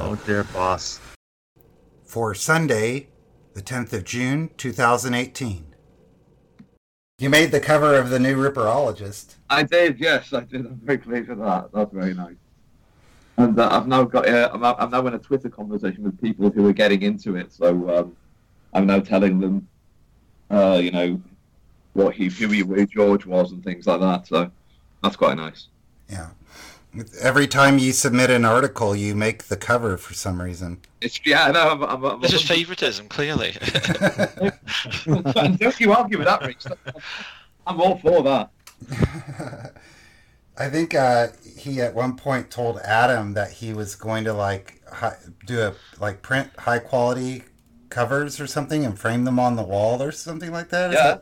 Oh dear, boss. For Sunday, the 10th of June, 2018. You made the cover of the new Ripperologist. I did, yes, I did. I'm very pleased with that. That's very nice. And uh, I've now got, uh, I'm, I'm now in a Twitter conversation with people who are getting into it. So um, I'm now telling them, uh, you know, what he, who he, who George was, and things like that. So that's quite nice. Yeah. Every time you submit an article, you make the cover for some reason. It's yeah, no, I'm, I'm, I'm, This is favoritism, clearly. Don't you argue with that, Rich? I'm all for that. I think uh, he at one point told Adam that he was going to like hi- do a like print high quality covers or something and frame them on the wall or something like that. Yeah.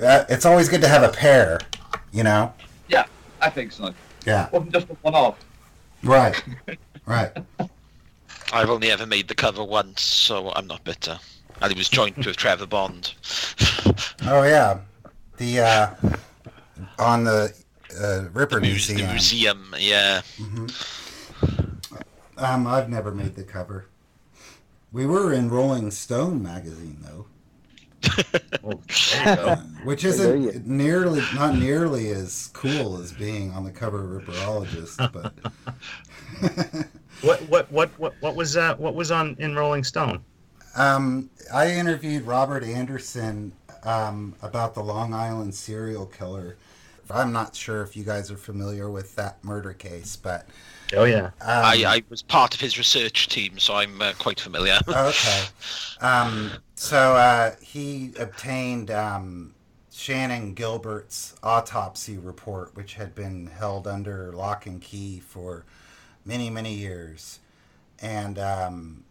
that- uh, it's always good to have a pair, you know. Yeah, I think so. Yeah. Wasn't just a one-off. Right. Right. I've only ever made the cover once, so I'm not bitter. And it was joint with Trevor Bond. Oh yeah. The uh, on the uh, Ripper The muse- the Museum. museum, yeah. Um, I've never made the cover. We were in Rolling Stone magazine though. Well, there you go. Which isn't nearly not nearly as cool as being on the cover of Ripperologist, but What what what what what was uh, what was on in Rolling Stone? um, I interviewed Robert Anderson um, about the Long Island serial killer. I'm not sure if you guys are familiar with that murder case, but Oh yeah. um, I, I was part of his research team, so I'm uh, quite familiar. okay. So uh, he obtained um, Shannan Gilbert's autopsy report, which had been held under lock and key for many, many years. And um,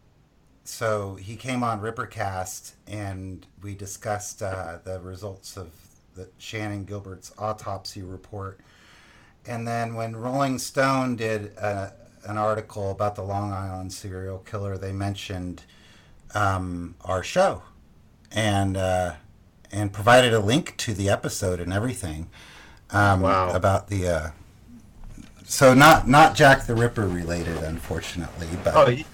so he came on Rippercast and we discussed uh, the results of the Shannan Gilbert's autopsy report. And then when Rolling Stone did uh, an article about the Long Island serial killer, they mentioned um, our show and uh, and provided a link to the episode and everything um, Wow. about the. Uh, so not not Jack the Ripper related, unfortunately, but Oh, e-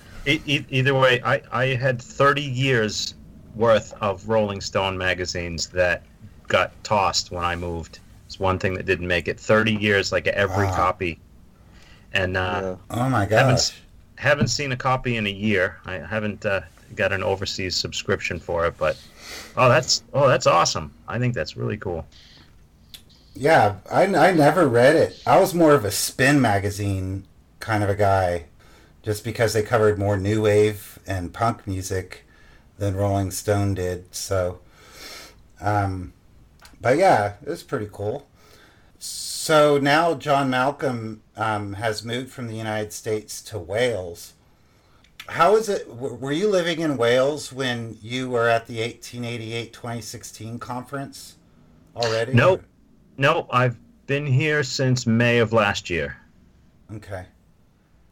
e- either way, I I had 30 years worth of Rolling Stone magazines that got tossed when I moved. It's one thing that didn't make it. 30 years, like every Wow. copy, and uh, Yeah. oh my haven't gosh, haven't seen a copy in a year. I haven't uh, got an overseas subscription for it, but oh, that's oh, that's awesome. I think that's really cool. yeah, I, I never read it. I was more of a spin magazine kind of a guy, just because they covered more new wave and punk music than Rolling Stone did. So, um, but yeah, it was pretty cool. So now John Malcolm um, has moved from the United States to Wales. How is it? Were you living in Wales when you were at the 1888-2016 conference already? Nope. No, I've been here since May of last year. Okay.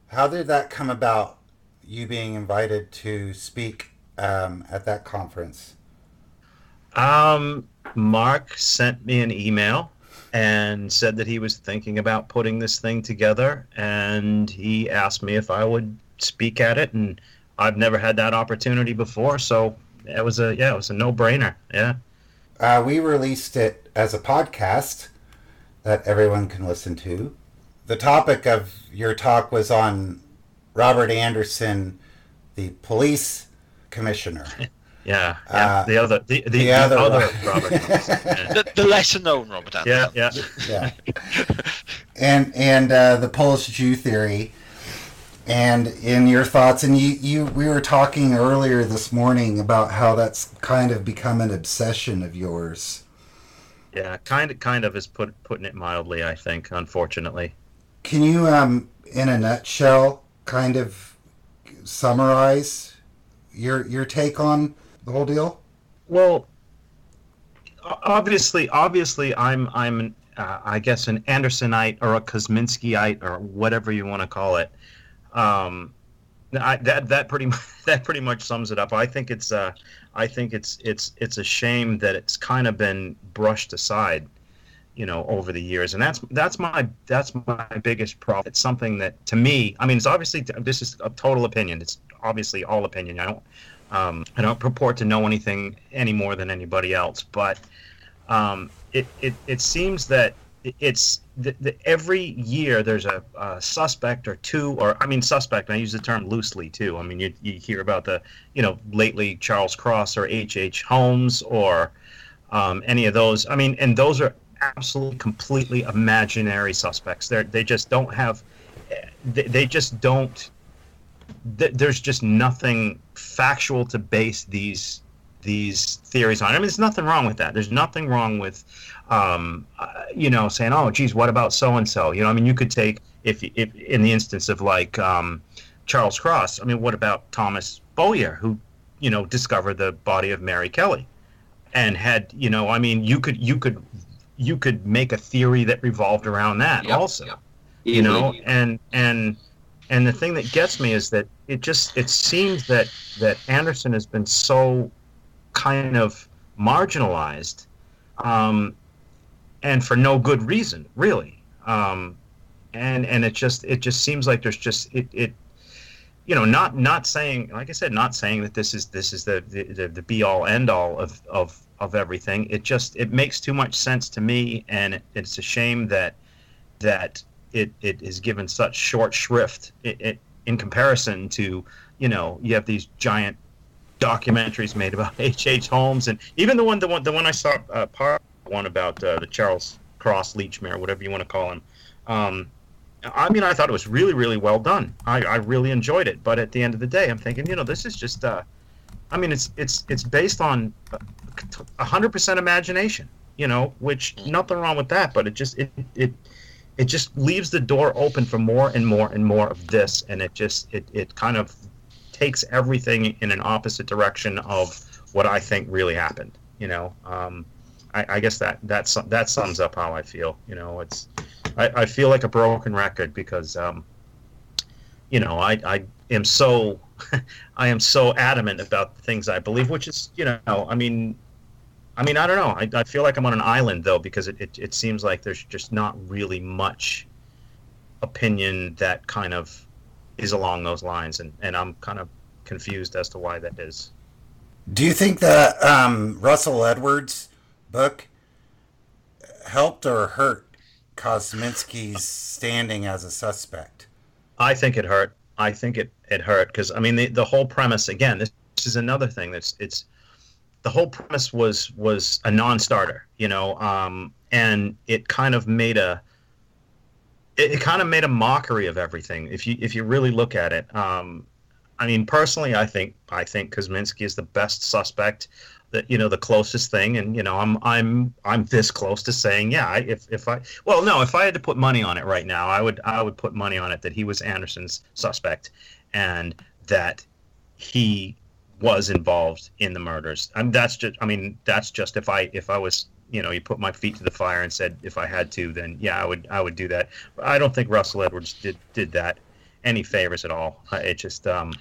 How did that come about? You being invited to speak um, at that conference? Um, Mark sent me an email and said that he was thinking about putting this thing together, and he asked me if I would speak at it, and I've never had that opportunity before, so it was a yeah, it was a no-brainer. Yeah. Uh, we released it as a podcast that everyone can listen to. The topic of your talk was on Robert Anderson, the police commissioner. Yeah, yeah. Uh, the other, the, the, the the other other. Robert. yeah, the, the lesser known Robert Anderson. yeah, yeah. yeah. and and uh, the Polish Jew theory, and in your thoughts, and you, you we were talking earlier this morning about how that's kind of become an obsession of yours. Yeah, kind of, kind of is put putting it mildly. I think, unfortunately. Can you, um, in a nutshell, kind of summarize your your take on the whole deal? Well, obviously, obviously, I'm I'm uh, I guess an Andersonite or a Kosminskiite or whatever you want to call it. Um, I, that that pretty much, that pretty much sums it up. I think it's uh, I think it's it's it's a shame that it's kind of been brushed aside. you know, over the years, and that's that's my that's my biggest problem. It's something that to me, I mean, it's obviously this is a total opinion. It's obviously all opinion. I don't um, I don't purport to know anything any more than anybody else, but um, it, it it seems that it's the, the, every year there's a, a, suspect or two, or I mean suspect. I use the term loosely too. I mean you, you hear about the you know lately Charles Cross or H. H. Holmes or um, any of those. I mean, and those are absolutely completely imaginary suspects. They they just don't have. They, they just don't. There's just nothing factual to base these these theories on. I mean, there's nothing wrong with that. There's nothing wrong with, um, uh, you know, saying, "Oh, geez, what about so and so?" You know, I mean, you could take if, if in the instance of like um, Charles Cross. I mean, what about Thomas Bowyer, who, you know, discovered the body of Mary Kelly, and had, you know, I mean, you could you could you could make a theory that revolved around that yep, also, yep. you know, and and and the thing that gets me is that it just it seems that that Anderson has been so kind of marginalized, um, and for no good reason, really. Um, and and it just it just seems like there's just it it you know not not saying like I said not saying that this is this is the the, the be all end all of of of everything. It just it makes too much sense to me, and it, it's a shame that that it it is given such short shrift it, it, in comparison to you know you have these giant documentaries made about H. H. Holmes, and even the one the one the one I saw uh, part one about uh, the Charles Cross Lechmere, whatever you want to call him. Um, I mean, I thought it was really, really well done. I, I really enjoyed it. But at the end of the day, I'm thinking, you know, this is just. Uh, I mean, it's it's it's based on hundred percent imagination. You know, which nothing wrong with that, but it just it it it just leaves the door open for more and more and more of this, and it just it it kind of takes everything in an opposite direction of what I think really happened. You know, um, I, I, guess that that's that sums up how I feel. You know, it's I, I feel like a broken record because um, you know I, I am so I am so adamant about the things I believe, which is you know I mean I mean I don't know I, I feel like I'm on an island though because it, it, it seems like there's just not really much opinion that kind of is along those lines, and and I'm kind of confused as to why that is. Do you think that um, Russell Edwards book helped or hurt Kosminski's standing as a suspect? I think it hurt. I think it, it hurt because I mean the, the whole premise again. This, this is another thing that's it's the whole premise was was a non-starter, you know, um, and it kind of made a it, it kind of made a mockery of everything. If you if you really look at it, um, I mean, personally, I think I think Kosminski is the best suspect. That you know, the closest thing, and you know, I'm I'm I'm this close to saying, yeah. If if I well, no, if I had to put money on it right now, I would I would put money on it that he was Anderson's suspect, and that he was involved in the murders. Mean, that's just I mean, that's just if I if I was you know, you put my feet to the fire and said if I had to, then yeah, I would I would do that. But I don't think Russell Edwards did did that any favors at all. It just um,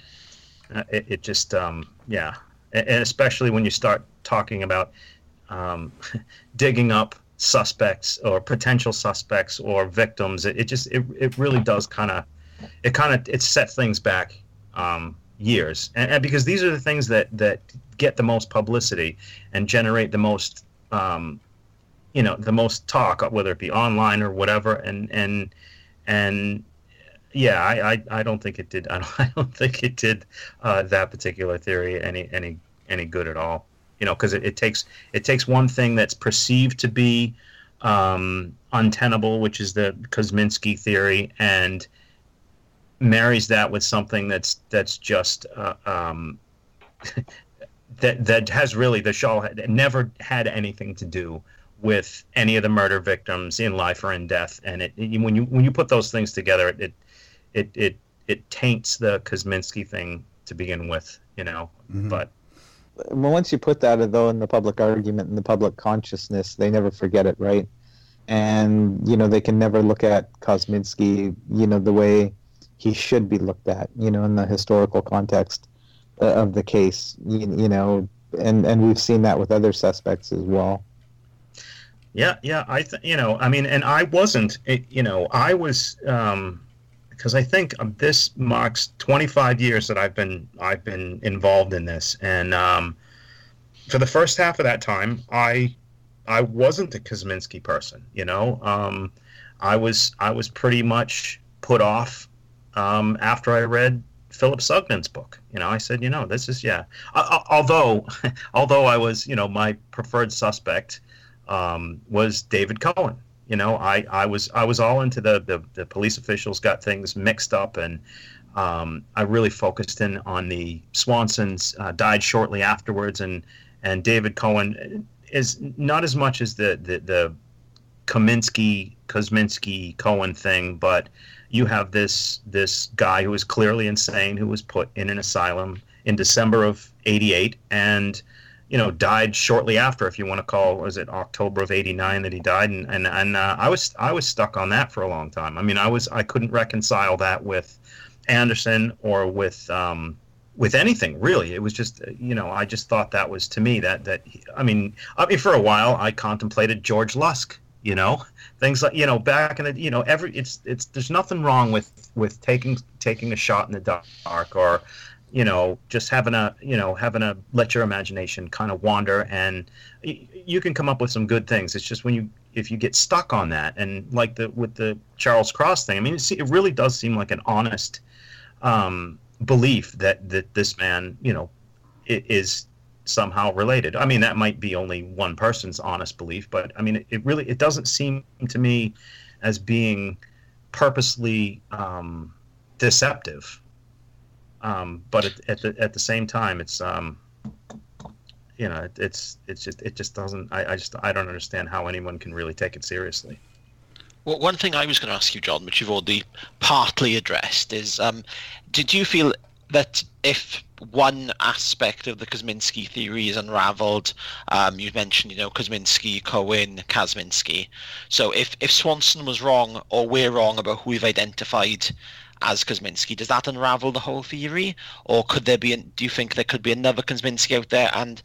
uh, it, it just um, yeah, and especially when you start talking about um, digging up suspects or potential suspects or victims, it, it just it, it really does kind of it kind of it sets things back um, years, and, and because these are the things that that get the most publicity and generate the most um, you know the most talk, whether it be online or whatever, and and and yeah, I, I, I don't think it did. I don't, I don't think it did uh, that particular theory any any any good at all. You know, because it, it takes it takes one thing that's perceived to be um, untenable, which is the Kosminski theory, and marries that with something that's that's just uh, um, that that has really the shawl had, never had anything to do with any of the murder victims in life or in death. And it, it when you when you put those things together, it it it it taints the Kosminski thing to begin with, you know. Mm-hmm. But well, once you put that though in the public argument in the public consciousness, they never forget it, right? And you know they can never look at Kosminski, you know, the way he should be looked at, you know, in the historical context of the case, you, you know, and and we've seen that with other suspects as well. Yeah, yeah. I, th- you know, I mean, and I wasn't, you know, I was, um, because I think this marks 25 years that I've been I've been involved in this, and um, for the first half of that time, I I wasn't a Kosminski person. You know, um, I was I was pretty much put off um, after I read Philip Sugden's book. You know, I said, you know, this is yeah. Uh, although although I was, you know, my preferred suspect um, was David Cohen. You know, I, I was I was all into the, the, the police officials got things mixed up, and um, I really focused in on the Swansons uh, died shortly afterwards, and and David Cohen is not as much as the the, the Kaminsky Kosminski Cohen thing, but you have this this guy who was clearly insane who was put in an asylum in December of '88, and you know, died shortly after, if you want to call, was it October of '89 that he died? And and and uh, I was I was stuck on that for a long time. I mean, I was I couldn't reconcile that with Anderson or with um, with anything really. It was just you know I just thought that was to me that that I mean I mean for a while I contemplated George Lusk. You know, things like you know back in the you know every it's it's there's nothing wrong with with taking taking a shot in the dark or you know just having a you know having a let your imagination kind of wander and you can come up with some good things. It's just when you if you get stuck on that and like the with the charles cross thing i mean it, it really does seem like an honest um, belief that that this man you know is somehow related i mean that might be only one person's honest belief but i mean it, it really it doesn't seem to me as being purposely um, deceptive um, but at, at, the at the same time, it's um, you know, it, it's it's just it just doesn't. I, I just I don't understand how anyone can really take it seriously. Well, one thing I was going to ask you, John, which you've already partly addressed, is um, did you feel that if one aspect of the Kosminski theory is unravelled, um, you mentioned, you know, Kosminski, Cohen, Kosminski. So if, if Swanson was wrong or we're wrong about who we've identified as Kosminski. Does that unravel the whole theory, or could there be? Do you think there could be another Kosminski out there, and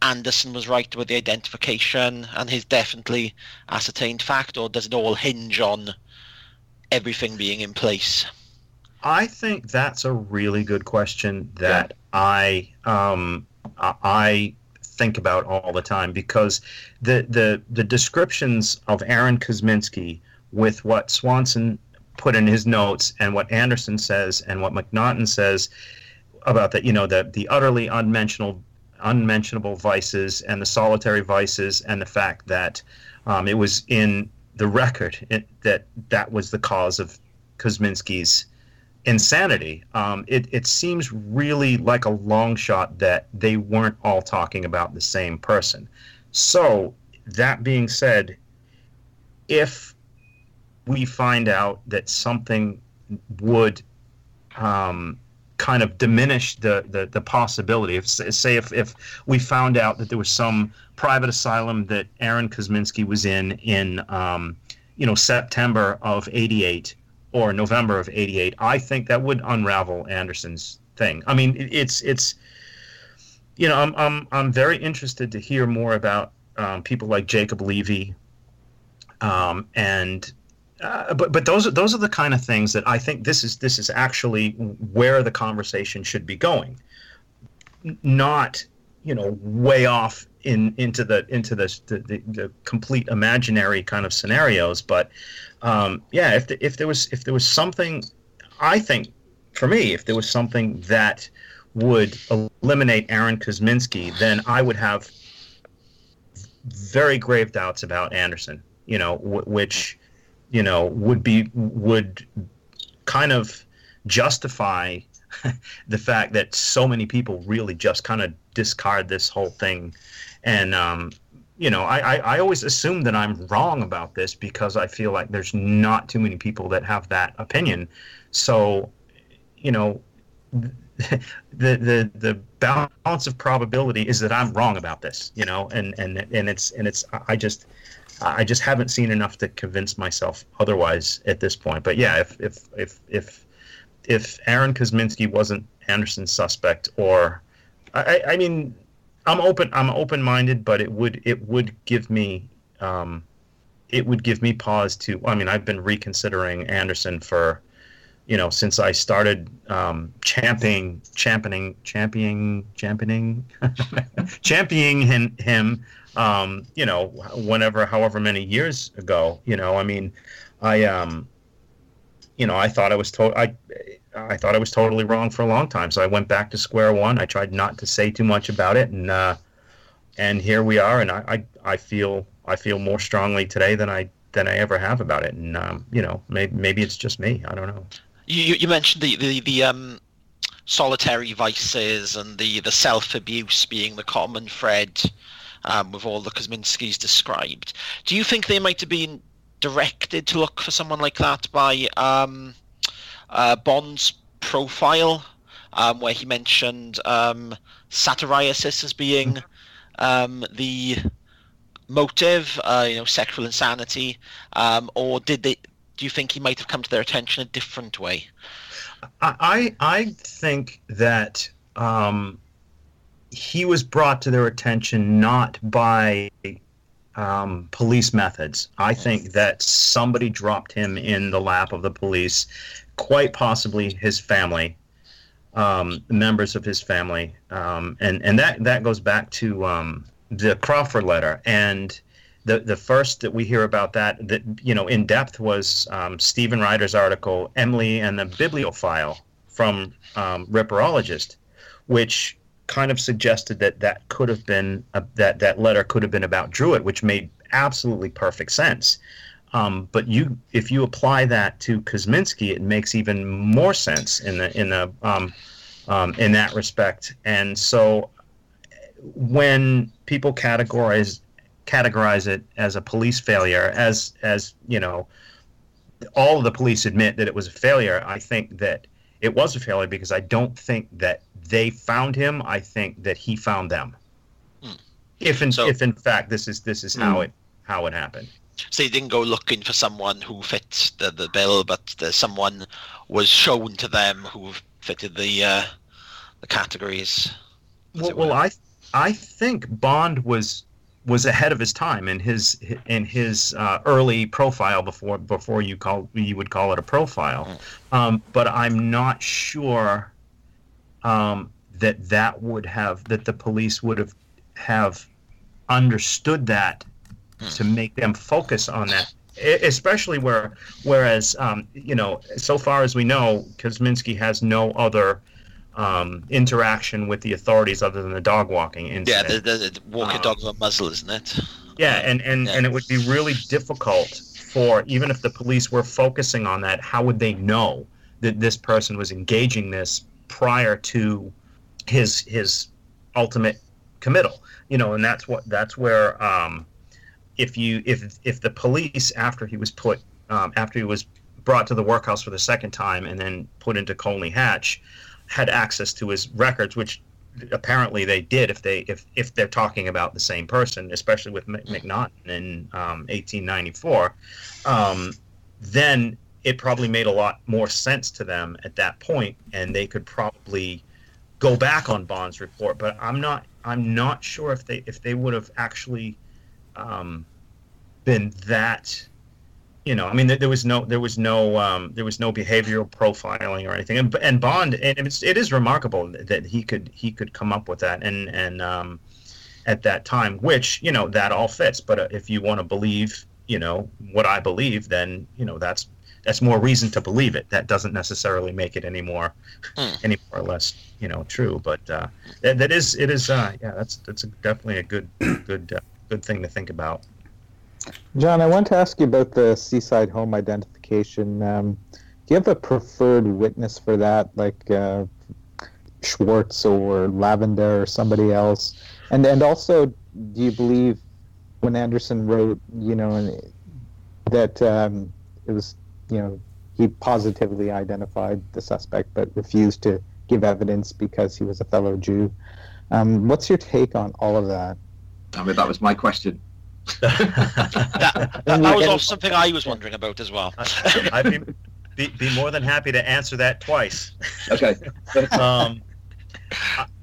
Anderson was right with the identification and his definitely ascertained fact, or does it all hinge on everything being in place? I think that's a really good question that yeah. I um, I think about all the time because the the the descriptions of Aaron Kosminski with what Swanson put in his notes and what Anderson says and what Macnaghten says about that, you know, the the utterly unmentionable unmentionable vices and the solitary vices and the fact that um, it was in the record it, that that was the cause of Kosminski's insanity. Um, it, it seems really like a long shot that they weren't all talking about the same person. So, that being said, if we find out that something would um, kind of diminish the, the, the possibility. If say if, if we found out that there was some private asylum that Aaron Kosminski was in in um, you know September of '88 or November of '88, I think that would unravel Anderson's thing. I mean, it's it's you know I'm I'm I'm very interested to hear more about um, people like Jacob Levy um, and uh, but but those are those are the kind of things that I think this is this is actually where the conversation should be going, not you know way off in into the into the the, the, the complete imaginary kind of scenarios. But um, yeah, if the, if there was if there was something, I think for me, if there was something that would eliminate Aaron Kosminski, then I would have very grave doubts about Anderson. You know, w- which you know, would be would kind of justify the fact that so many people really just kind of discard this whole thing. And, um, you know, I, I, I, always assume that I'm wrong about this because I feel like there's not too many people that have that opinion. So, you know, the, the, the balance of probability is that I'm wrong about this, you know, and, and, and it's, and it's, I just, I just haven't seen enough to convince myself otherwise at this point. But yeah, if if if if if Aaron Kosminski wasn't Anderson's suspect, or I, I mean, I'm open I'm open minded, but it would it would give me um, it would give me pause to. I mean, I've been reconsidering Anderson for, you know, since I started um, championing, championing, championing, championing, championing him, him um, you know, whenever, however many years ago. You know, I mean, I um, you know, I thought I was told I. I thought I was totally wrong for a long time, so I went back to square one. I tried not to say too much about it, and uh, and here we are. And I, I, I feel I feel more strongly today than I than I ever have about it. And um, you know, maybe maybe it's just me. I don't know. You you mentioned the the, the um solitary vices and the the self abuse being the common thread um, with all the Kosminskis described. Do you think they might have been directed to look for someone like that by um, uh, Bond's profile, um, where he mentioned um, as being um, the motive, uh, you know, sexual insanity, um, or did they? Do you think he might have come to their attention a different way? I I think that um, he was brought to their attention not by um, police methods. I think that somebody dropped him in the lap of the police, quite possibly his family, um, members of his family, um, and and that that goes back to um, the Crawford letter and. The, the first that we hear about that that you know in depth was um, Stephen Ryder's article Emily and the Bibliophile from um, Ripperologist, which kind of suggested that that could have been a, that that letter could have been about Druitt, which made absolutely perfect sense. Um, but you, if you apply that to Kosminski, it makes even more sense in the in the um, um, in that respect. And so, when people categorize categorize it as a police failure, as as you know, all of the police admit that it was a failure. I think that it was a failure because I don't think that they found him. I think that he found them. Hmm. If in so, if in fact this is this is how hmm. it how it happened. So they didn't go looking for someone who fit the, the bill, but the, someone was shown to them who fitted the uh, the categories. Well, well, I I think Bond was was ahead of his time in his in his uh, early profile before before you call you would call it a profile, hmm. um, but I'm not sure um, that that would have that the police would have have understood that. To make them focus on that especially where whereas um, you know so far as we know Kosminski has no other um, interaction with the authorities other than the dog walking incident. Yeah, the, the, the walking um, dog with a muzzle, isn't it? Yeah, and and, yeah. and it would be really difficult for even if the police were focusing on that, how would they know that this person was engaging this prior to his his ultimate committal you know and that's what that's where um, if you if if the police after he was put um, after he was brought to the workhouse for the second time and then put into Colney Hatch had access to his records which apparently they did if they if if they're talking about the same person especially with Macnaghten in um, 1894 um, then it probably made a lot more sense to them at that point, and they could probably go back on Bond's report. But I'm not I'm not sure if they if they would have actually um, been that. You know, I mean, there was no, there was no, um, there was no behavioral profiling or anything, and, and Bond, and it's, it is remarkable that he could, he could come up with that, and and um, at that time, which you know that all fits. But uh, if you want to believe, you know, what I believe, then you know that's that's more reason to believe it. That doesn't necessarily make it any more, mm. any more or less, you know, true. But uh, that, that is, it is, uh, yeah, that's that's a, definitely a good, good, uh, good thing to think about. John, I want to ask you about the seaside home identification. Um, do you have a preferred witness for that, like uh, Schwartz or Lavender or somebody else? And and also, do you believe when Anderson wrote, you know, that um, it was you know, he positively identified the suspect but refused to give evidence because he was a fellow Jew. Um, what's your take on all of that? I mean, that was my question. that, that, that was also something I was wondering about as well. I'd be, be, be, more than happy to answer that twice. Okay. um,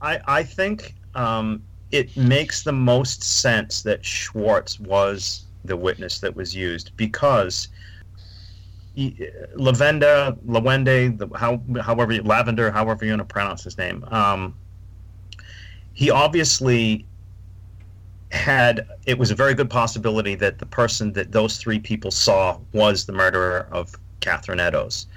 I, I think um, it makes the most sense that Schwartz was the witness that was used because Lavenda, Lawende, the, how, however, Lavender, however you want to pronounce his name, um, he obviously had, it was a very good possibility that the person that those three people saw was the murderer of Catherine Eddowes.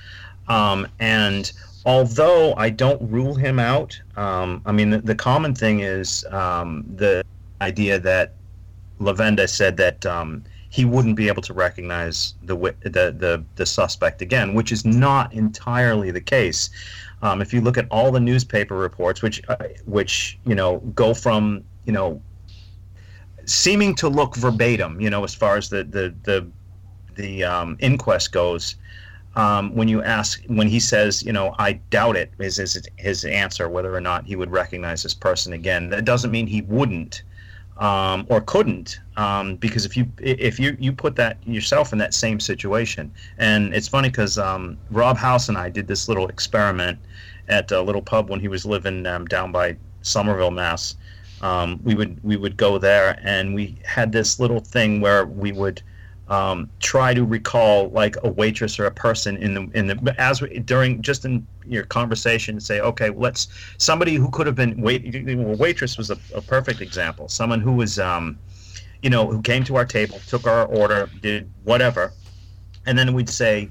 Um, and although I don't rule him out, um, I mean, the, the, common thing is um, the idea that Lavenda said that um, he wouldn't be able to recognize the, the, the, the suspect again, which is not entirely the case. Um, if you look at all the newspaper reports, which uh, which you know go from you know seeming to look verbatim, you know, as far as the the the the um, inquest goes, um, when you ask when he says you know i doubt it is, is his answer whether or not he would recognize this person again. That doesn't mean he wouldn't um, or couldn't um, because if you if you you put that yourself in that same situation. And it's funny because um, rob house and i did this little experiment at a little pub when he was living um, down by somerville mass um, we would we would go there. And we had this little thing where we would um, try to recall like a waitress or a person in the in the as we, during just in your conversation say okay let's somebody who could have been wait waitress was a, a perfect example. Someone who was um, you know who came to our table took our order did whatever. And then we'd say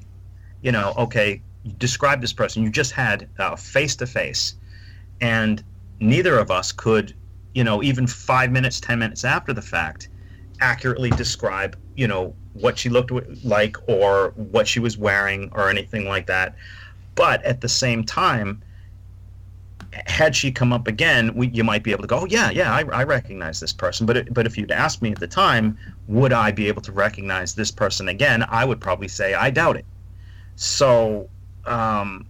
you know okay describe this person. You just had face to face and neither of us could you know even five minutes ten minutes after the fact accurately describe you know what she looked like or what she was wearing or anything like that. But at the same time, had she come up again, we, you might be able to go, oh, yeah, yeah, I, I recognize this person. But it, but if you'd asked me at the time, would I be able to recognize this person again? I would probably say I doubt it. So um,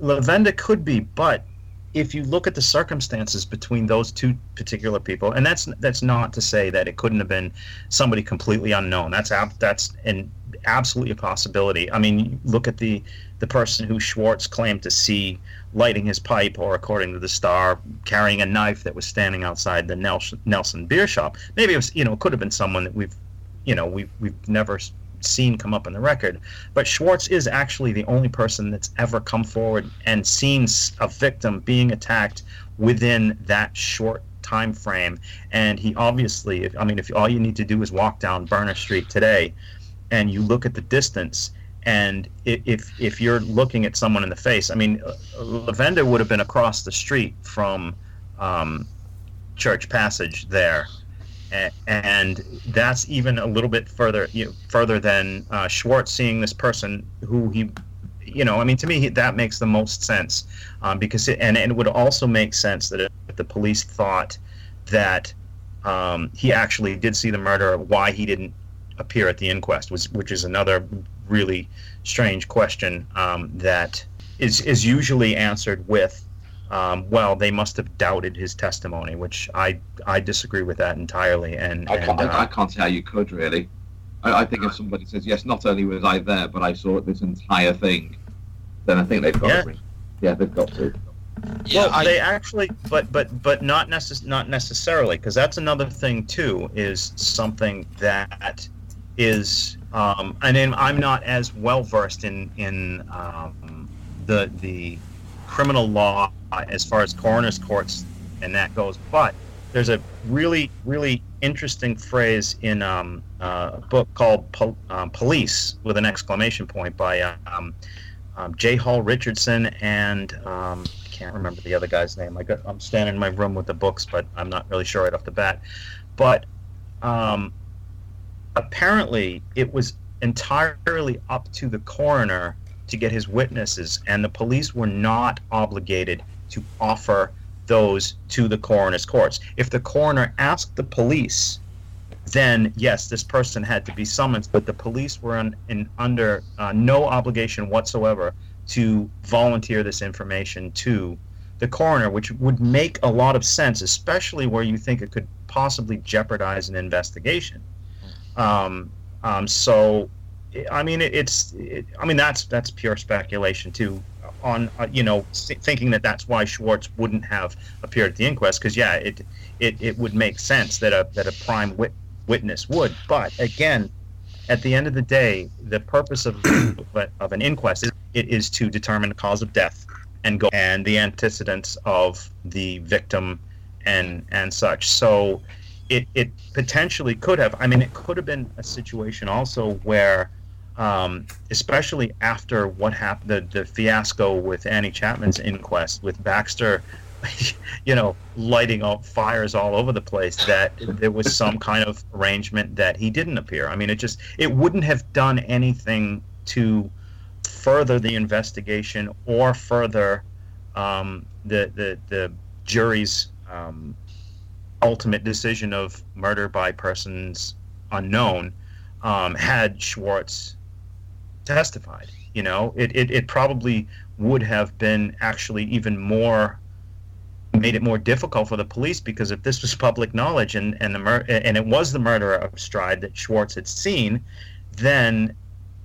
Lavenda could be, but if you look at the circumstances between those two particular people, and that's that's not to say that it couldn't have been somebody completely unknown. That's ab- that's an absolutely a possibility. I mean, look at the the person who Schwartz claimed to see lighting his pipe, or according to the Star, carrying a knife that was standing outside the Nelson, Nelson beer shop. Maybe it was, you know, it could have been someone that we've, you know, we've we've never seen come up in the record. But Schwartz is actually the only person that's ever come forward and seen a victim being attacked within that short time frame. And he obviously, if, I mean, if all you need to do is walk down Berner Street today, and you look at the distance. And if if you're looking at someone in the face, I mean, uh, Lavenda would have been across the street from um, Church Passage there, and that's even a little bit further you know, further than uh, Schwartz seeing this person who he you know I mean to me that makes the most sense um, because it, and, and it would also make sense that if the police thought that um, he actually did see the murder why he didn't appear at the inquest was which is another really strange question um, that is is usually answered with um, well, they must have doubted his testimony, which I I disagree with that entirely. And I can't, and, uh, I, I, can't see how you could really. I, I, think if somebody says yes, not only was I there, but I saw this entire thing, then I think they've got yeah. to. Yeah, they've got to. Yeah, well, I... they actually, but but but not necess- not necessarily, because that's another thing too. Is something that is, um, and I'm not as well versed in in um, the the criminal law as far as coroner's courts and that goes. But there's a really, really interesting phrase in um, uh, a book called um, Police with an exclamation point by um, um J. Hall Richardson and um, I can't remember the other guy's name. I I'm standing in my room with the books, but I'm not really sure right off the bat. But um, apparently, it was entirely up to the coroner to get his witnesses, and the police were not obligated to offer those to the coroner's courts. If the coroner asked the police, then yes, this person had to be summoned, but the police were in, in under uh, no obligation whatsoever to volunteer this information to the coroner, which would make a lot of sense, especially where you think it could possibly jeopardize an investigation. Um, um, so I mean, it, it's. It, I mean, that's that's pure speculation too. On uh, you know, thinking that that's why Schwartz wouldn't have appeared at the inquest, because yeah, it, it it would make sense that a that a prime wit, witness would. But again, at the end of the day, the purpose of of an inquest is it is to determine the cause of death and go and the antecedents of the victim and and such. So it it potentially could have. I mean, it could have been a situation also where. Um, especially after what happened, the, the fiasco with Annie Chapman's inquest, with Baxter you know, lighting up fires all over the place, that there was some kind of arrangement that he didn't appear. I mean, it just it wouldn't have done anything to further the investigation or further um, the the the jury's um, ultimate decision of murder by persons unknown um, had Schwartz testified. You know, it, it, it probably would have been actually even more made it more difficult for the police because if this was public knowledge and and the mur- and it was the murderer of Stride that Schwartz had seen, then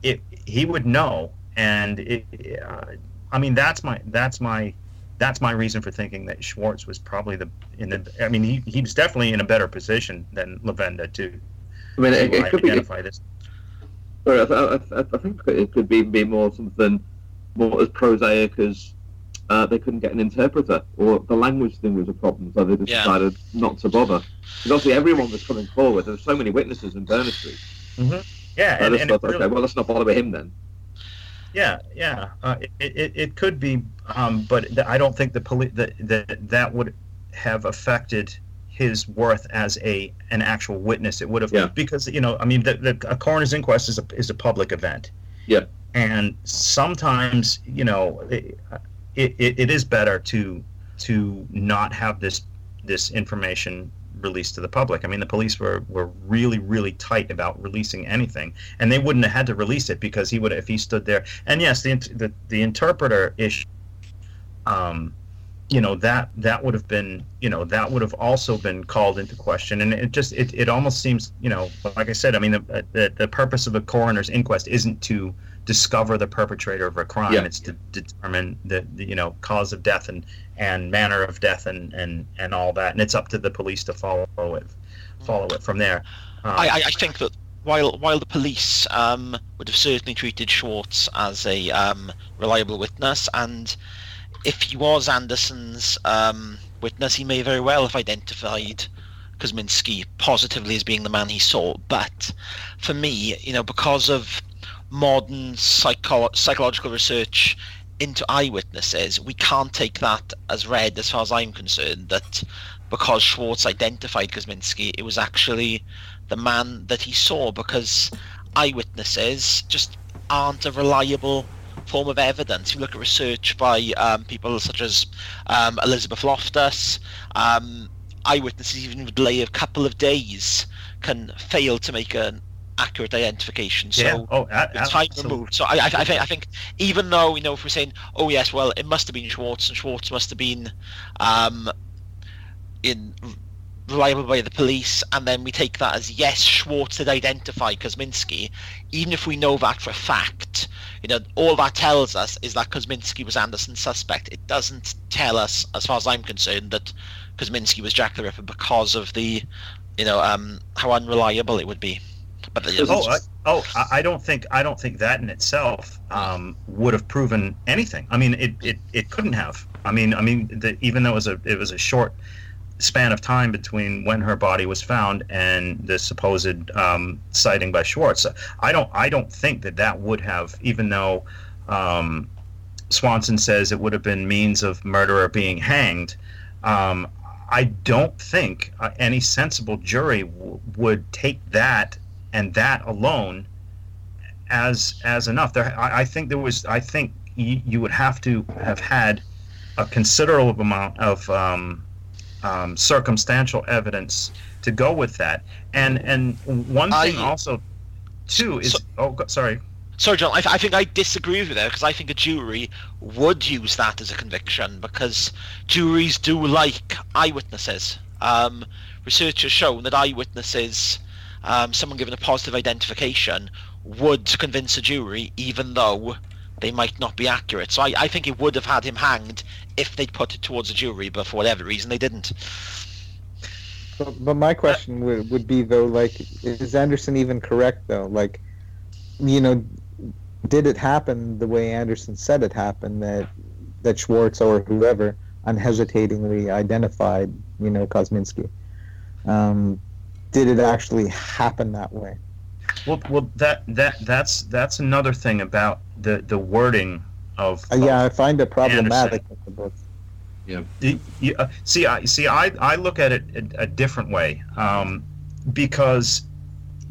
it he would know. And it, uh, I mean, that's my that's my that's my reason for thinking that Schwartz was probably the in the. I mean, he, he was definitely in a better position than Lavenda to. I mean, it, to it could be. identify this. Sorry, I, I, I think it could be, be more something more as prosaic as uh, they couldn't get an interpreter, or the language thing was a problem, so they Yeah. decided not to bother. Because obviously everyone was coming forward. There were so many witnesses in Berner Street. Yeah, I and, and thought, really- okay, well, let's not bother with him then. Yeah, yeah, uh, it, it it could be, um, but th- I don't think the police that that that would have affected his worth as a an actual witness. It would have Yeah. because you know I mean the, the a coroner's inquest is a is a public event. Yeah. and sometimes you know it, it, it is better to to not have this this information released to the public. I mean, the police were, were really, really tight about releasing anything, and they wouldn't have had to release it because he would if he stood there. And yes, the the, the interpreter issue, um, you know that that would have been you know that would have also been called into question, and it just it, it almost seems you know like I said, I mean the, the the purpose of a coroner's inquest isn't to discover the perpetrator of a crime; Yeah. it's to determine the, the you know cause of death and and manner of death and and and all that, and it's up to the police to follow it follow it from there. Um, I, I, I think that while while the police um, would have certainly treated Schwartz as a um, reliable witness, and if he was Anderson's um, witness, he may very well have identified Kosminski positively as being the man he saw. But for me, you know, because of modern psycho- psychological research into eyewitnesses, we can't take that as read, as far as I'm concerned, that because Schwartz identified Kosminski, it was actually the man that he saw because eyewitnesses just aren't a reliable form of evidence. You look at research by um, people such as um, Elizabeth Loftus, um, eyewitnesses even with a delay of a couple of days can fail to make an accurate identification. So yeah. Oh, a- time removed. So I, I, I, think, I think even though you know if we're saying, oh yes, well it must have been Schwartz and Schwartz must have been um, in reliable by the police, and then we take that as yes, Schwartz did identify Kosminski. Even if we know that for a fact, you know all that tells us is that Kosminski was Anderson's suspect. It doesn't tell us, as far as I'm concerned, that Kosminski was Jack the Ripper because of the, you know, um, how unreliable it would be. But Oh, I, oh, I- I don't think I don't think that in itself um, would have proven anything. I mean, it, it, it couldn't have. I mean, I mean, the, even though it was a it was a short span of time between when her body was found and the supposed um, sighting by Schwartz, I don't I don't think that that would have, even though um, Swanson says it would have been means of murderer being hanged. Um, I don't think uh, any sensible jury w- would take that and that alone as as enough. There, I, I think there was. I think you, you would have to have had a considerable amount of um, um, circumstantial evidence to go with that. And and one thing I- also, too, is So- oh sorry. Sorry, John. I, I think I disagree with you there because I think a jury would use that as a conviction because juries do like eyewitnesses. Um, research has shown that eyewitnesses, um, someone given a positive identification, would convince a jury even though they might not be accurate. So I, I think it would have had him hanged if they'd put it towards a jury, but for whatever reason they didn't. But, but my question would, would be though, like, is Anderson even correct though? Like, you know, did it happen the way Anderson said it happened? That that Schwartz or whoever unhesitatingly identified, you know, Kosminski. Um, did it actually happen that way? Well, well, that that that's that's another thing about the the wording of. Uh, yeah, I find it problematic in the book. The- you- uh, see, I see. I I look at it a, a different way, um, because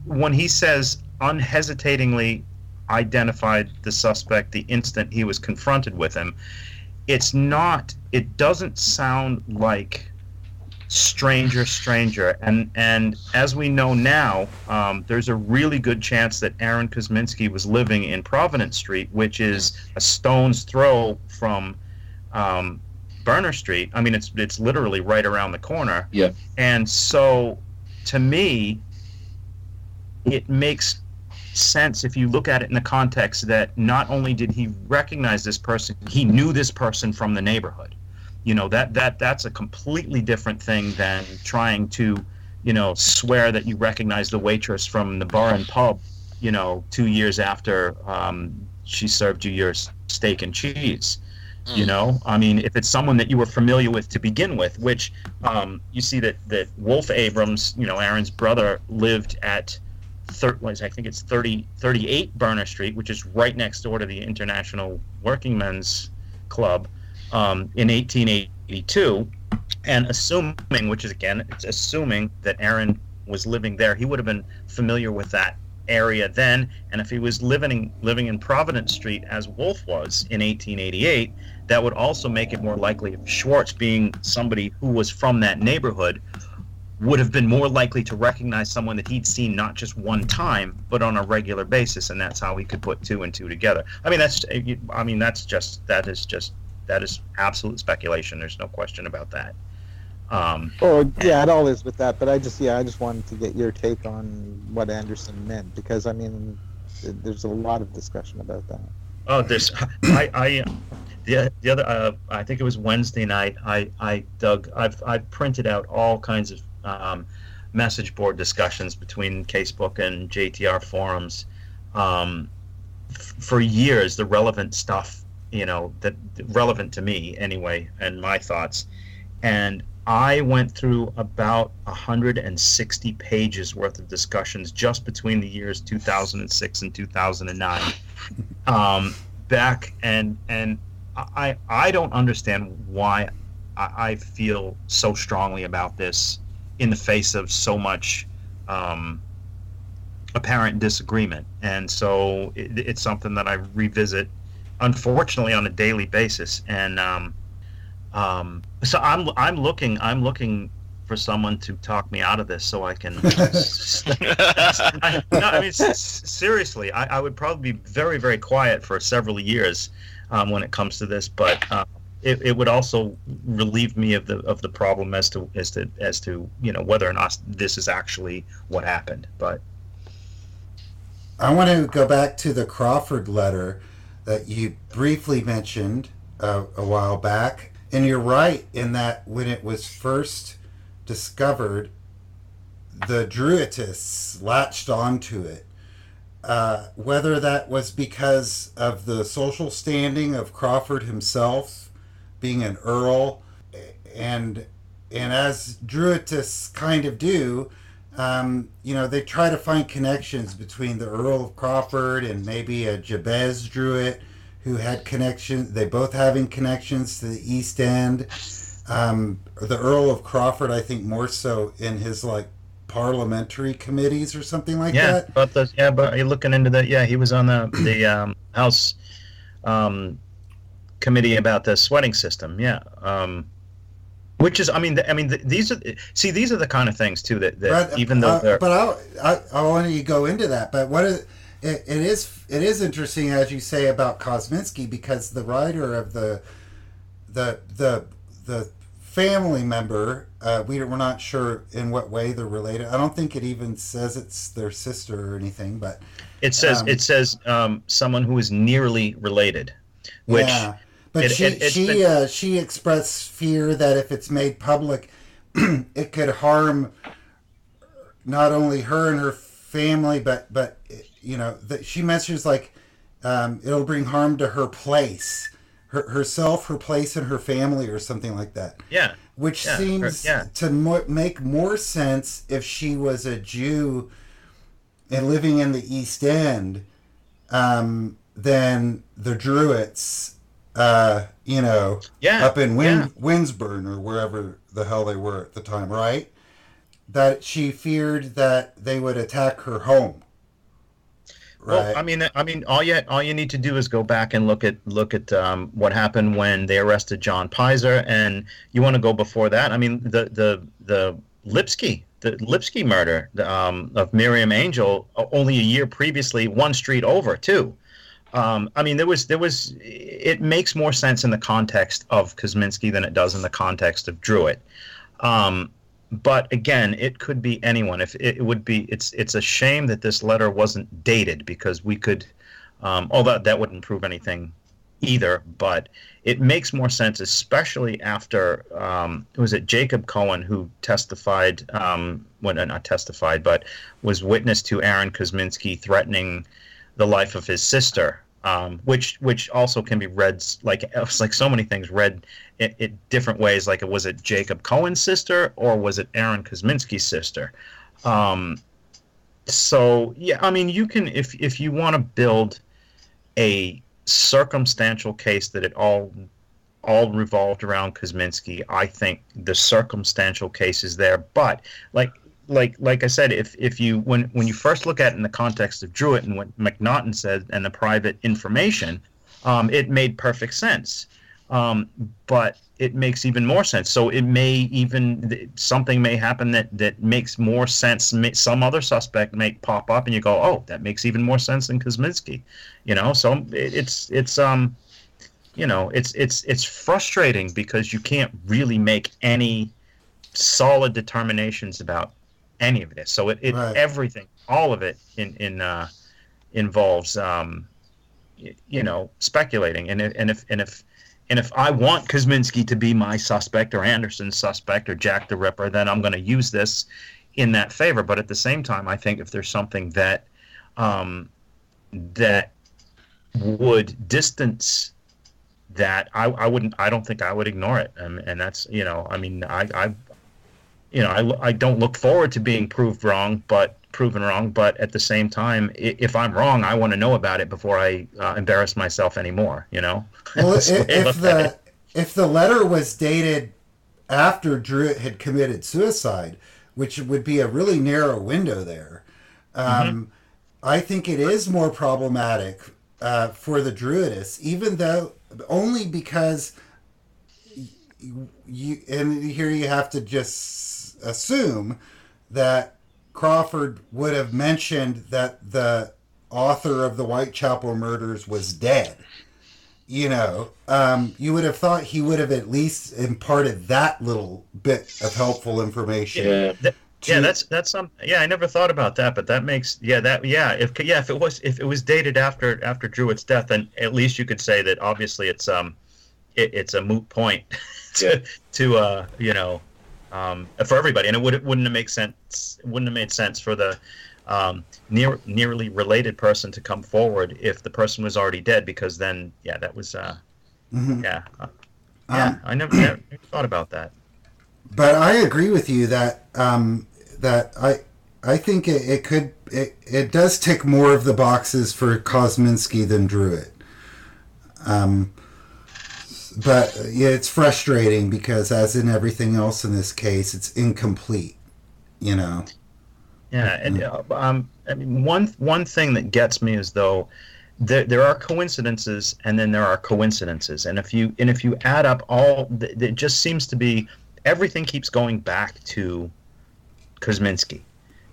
when he says unhesitatingly identified the suspect the instant he was confronted with him, it's not. It doesn't sound like stranger, stranger, and and as we know now, um, there's a really good chance that Aaron Kosminski was living in Providence Street, which is a stone's throw from. Um, Berner Street. I mean, it's it's literally right around the corner. Yeah. And so, to me, it makes sense if you look at it in the context that not only did he recognize this person, he knew this person from the neighborhood. You know that that that's a completely different thing than trying to, you know, swear that you recognize the waitress from the bar and pub. You know, two years after um, she served you your steak and cheese you know i mean if it's someone that you were familiar with to begin with which um, you see that that wolf abrams you know aaron's brother lived at thir- i think it's 30 38 berner street which is right next door to the international working men's club um, in 1882 and assuming which is again it's assuming that aaron was living there he would have been familiar with that area then and if he was living living in providence street as wolf was in 1888 that would also make it more likely if Schwartz, being somebody who was from that neighborhood, would have been more likely to recognize someone that he'd seen not just one time, but on a regular basis, and that's how he could put two and two together. I mean, that's I mean that's just that is just that is absolute speculation. There's no question about that. Um, Oh yeah, it all is with that. But I just yeah, I just wanted to get your take on what Anderson meant because I mean, there's a lot of discussion about that. Oh, there's I I the the other uh, I think it was Wednesday night. I I dug I've I've printed out all kinds of um, message board discussions between Casebook and JTR forums um, f- for years. The relevant stuff, you know, that relevant to me anyway, and my thoughts. And I went through about 160 pages worth of discussions just between the years 2006 and 2009. Um, back and and I I don't understand why I, I feel so strongly about this in the face of so much um, apparent disagreement, and so it, it's something that I revisit, unfortunately, on a daily basis. And um, um, so I'm I'm looking I'm looking for someone to talk me out of this so I can. I, no, I mean s- s- seriously, I, I would probably be very very quiet for several years um, when it comes to this, but. Uh, it, it would also relieve me of the of the problem as to as to as to you know whether or not this is actually what happened. But I want to go back to the Crawford letter that you briefly mentioned uh, a while back. And you're right in that when it was first discovered, the Druittists latched onto it. Uh, whether that was because of the social standing of Crawford himself being an earl, and and as Druittists kind of do, um, you know, they try to find connections between the Earl of Crawford and maybe a Jabez Druitt who had connections. They both having connections to the East End. Um, the Earl of Crawford, I think, more so in his like parliamentary committees or something like that. yeah, that. but the yeah, but you're looking into that. yeah, he was on the the um, House um, committee about the sweating system. Yeah. Um, which is, I mean, the, I mean, the, these are see, these are the kind of things too that, that But, even though uh, they're but I, I I you to go into that. But what is it, it is it is interesting as you say about Kosminski because the writer of the the the the family member uh, we we're not sure in what way they're related. I don't think it even says it's their sister or anything. But it says um, it says um, someone who is nearly related, which yeah. But it- she it- she been- uh, she expressed fear that if it's made public, it could harm not only her and her family, but but you know that she mentions like um, it'll bring harm to her place, her herself, her place, and her family, or something like that. Yeah. Which Yeah, seems her- yeah. to mo- make more sense if she was a Jew and living in the East End um, than the Druitts, uh, you know, Yeah. up in Win- yeah. Wimborne or wherever the hell they were at the time, right? That she feared that they would attack her home. Right. Well, I mean, I mean, all you all you need to do is go back and look at look at um, what happened when they arrested John Pizer, and you want to go before that. I mean, the the the Lipsky the Lipsky murder um, of Miriam Angel only a year previously, one street over too. Um, I mean, there was there was it makes more sense in the context of Kosminski than it does in the context of Druitt. Um, but again, it could be anyone. If it, would be, it's it's a shame that this letter wasn't dated because we could, um, although that wouldn't prove anything either. But it makes more sense, especially after um, was it Jacob Cohen who testified, um, when uh, not testified, but was witness to Aaron Kosminski threatening the life of his sister, um, which which also can be read like it's like so many things read in, different ways. Like was it Jacob Cohen's sister or was it Aaron Kosminski's sister? Um, so yeah, I mean you can if if you want to build a circumstantial case that it all all revolved around Kosminski, I think the circumstantial case is there. But like like like I said, if if you when when you first look at it in the context of Druitt and what Macnaghten said and the private information, um, it made perfect sense. Um, but it makes even more sense. So it may even something may happen that that makes more sense. Some other suspect may pop up, and you go, "Oh, that makes even more sense than Kosminski," you know. So it's it's um, you know, it's it's it's frustrating because you can't really make any solid determinations about any of this. So it, it Right. everything, all of it in in uh, involves um, you know speculating. And if, and if and if and if I want Kosminski to be my suspect or Anderson's suspect or Jack the Ripper, then I'm going to use this in that favor. But at the same time, I think if there's something that um, that would distance that I, I wouldn't I don't think I would ignore it and, and that's you know I mean I, I you know I, I don't look forward to being proved wrong but proven wrong but at the same time if I'm wrong I want to know about it before I uh, embarrass myself anymore you know Well, if, if the if the letter was dated after Druitt had committed suicide, which would be a really narrow window there, um, Mm-hmm. I think it is more problematic uh, for the Druittists, even though only because you, you and here you have to just assume that Crawford would have mentioned that the author of the Whitechapel murders was dead you know, um, you would have thought he would have at least imparted that little bit of helpful information. Yeah. That- yeah, that's that's some. Yeah, I never thought about that, but that makes yeah that yeah if yeah if it was if it was dated after after Druitt's death, then at least you could say that obviously it's um it, it's a moot point to to uh you know um for everybody, and it would wouldn't have make sense wouldn't have made sense for the um near nearly related person to come forward if the person was already dead because then yeah that was uh Mhm. yeah uh, yeah Um, I never, never thought about that. But I agree with you that um, that I I think it, it could it, it does tick more of the boxes for Kosminski than Druitt. Um, but yeah, it's frustrating because as in everything else in this case, it's incomplete. You know. Yeah, and uh, um, I mean, one one thing that gets me is though there there are coincidences, and then there are coincidences, and if you and if you add up all, th- it just seems to be everything keeps going back to Kosminski.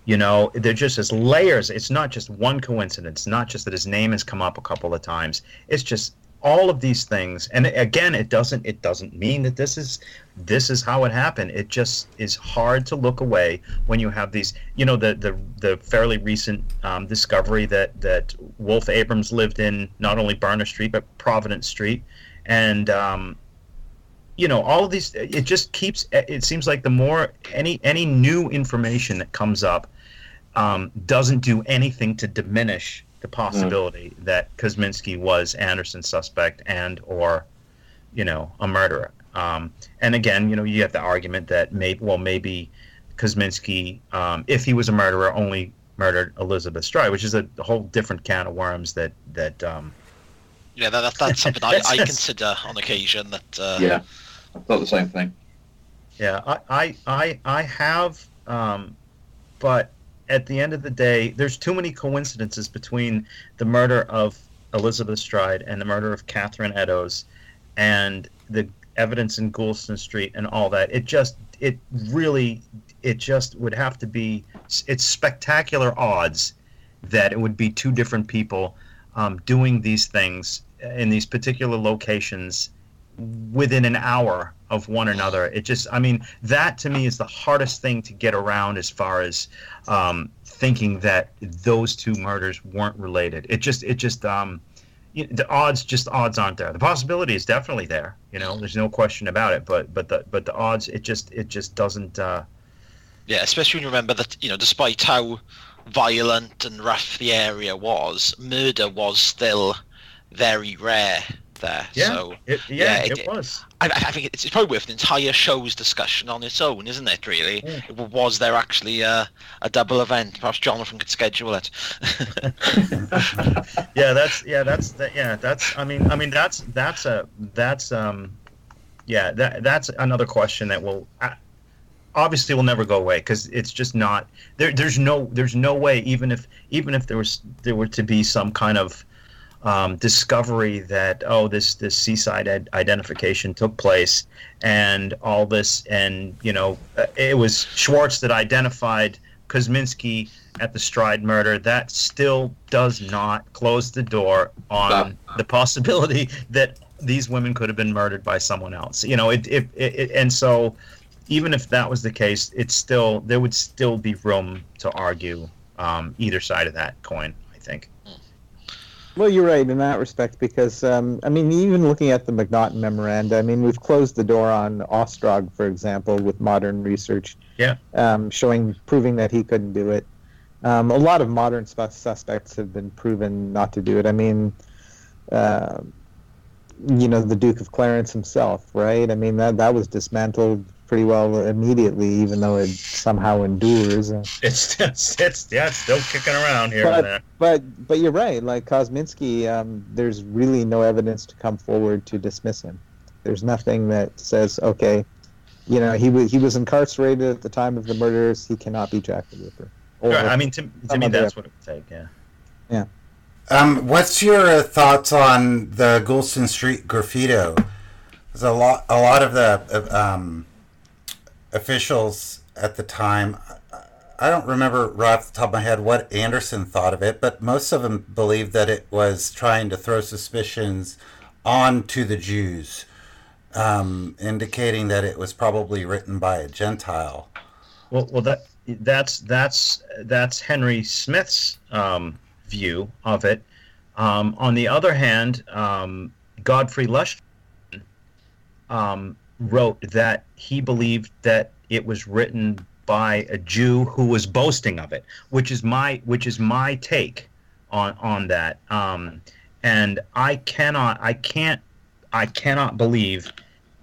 You know, they're just as layers. It's not just one coincidence. Not just that his name has come up a couple of times. It's just all of these things. And again, it doesn't it doesn't mean that this is this is how it happened. It just is hard to look away when you have these. You know, the the the fairly recent um, discovery that that Wolf Abrams lived in not only Berner Street but Providence Street, and um, you know all of these it just keeps it seems like the more any any new information that comes up um, doesn't do anything to diminish the possibility mm. that Kosminski was Anderson's suspect and or you know a murderer um, and again you know you have the argument that maybe well maybe Kosminski um, if he was a murderer only murdered Elizabeth Stride which is a, a whole different can of worms that that um, yeah that, that that's something I, I consider on occasion that uh, yeah I thought the same thing. Yeah, I I I, I have, um, but at the end of the day, there's too many coincidences between the murder of Elizabeth Stride and the murder of Catherine Eddowes, and the evidence in Goulston Street and all that. It just it really it just would have to be it's spectacular odds that it would be two different people um, doing these things in these particular locations within an hour of one another. It just, I mean, that to me is the hardest thing to get around as far as um, thinking that those two murders weren't related. It just, it just, um, you know, the odds, just odds aren't there. The possibility is definitely there. You know, there's no question about it. But, but the, but the odds, it just, it just doesn't. Uh, yeah, especially when you remember that, you know, despite how violent and rough the area was, murder was still very rare there. Yeah, so, it, yeah, yeah it, it, was. I, I, think it's probably worth an entire show's discussion on its own, isn't it? Really, yeah. was there actually a, a double event? Perhaps Jonathan could schedule it. yeah, that's yeah, that's that, yeah, that's. I mean, I mean, that's that's a that's um, yeah, that that's another question that will. obviously will never go away because it's just not there there's no there's no way even if even if there was there were to be some kind of um, discovery that oh this this seaside ad- identification took place and all this and you know uh, it was Schwartz that identified Kosminski at the Stride murder. That still does not close the door on the possibility that these women could have been murdered by someone else. You know it, it, it and so even if that was the case it's still there would still be room to argue um, either side of that coin well, you're right in that respect because um, I mean, even looking at the Macnaghten memoranda, I mean, we've closed the door on Ostrog, for example, with modern research. Yeah. Um, showing, proving that he couldn't do it. Um, a lot of modern suspects have been proven not to do it. I mean, uh, you know, the Duke of Clarence himself, right? I mean, that that was dismantled pretty well immediately, even though it somehow endures. It's it's, it's yeah, it's still kicking around here but, and there. But but you're right. Like Kosminski, um, there's really no evidence to come forward to dismiss him. There's nothing that says okay, you know, he was he was incarcerated at the time of the murders. He cannot be Jack the Ripper. Or I mean, to, to me, that's what it would take. Yeah. Yeah. Um, what's your thoughts on the Goulston Street graffito? There's a lot, a lot of the um, officials at the time. I don't remember right off the top of my head what Anderson thought of it, but most of them believed that it was trying to throw suspicions onto the Jews, um, indicating that it was probably written by a Gentile. Well, well, that that's that's that's Henry Smith's um, view of it. Um, on the other hand, um, Godfrey Lush um, wrote that he believed that it was written by a Jew who was boasting of it, which is my which is my take on on that. Um, and I cannot, I can't, I cannot believe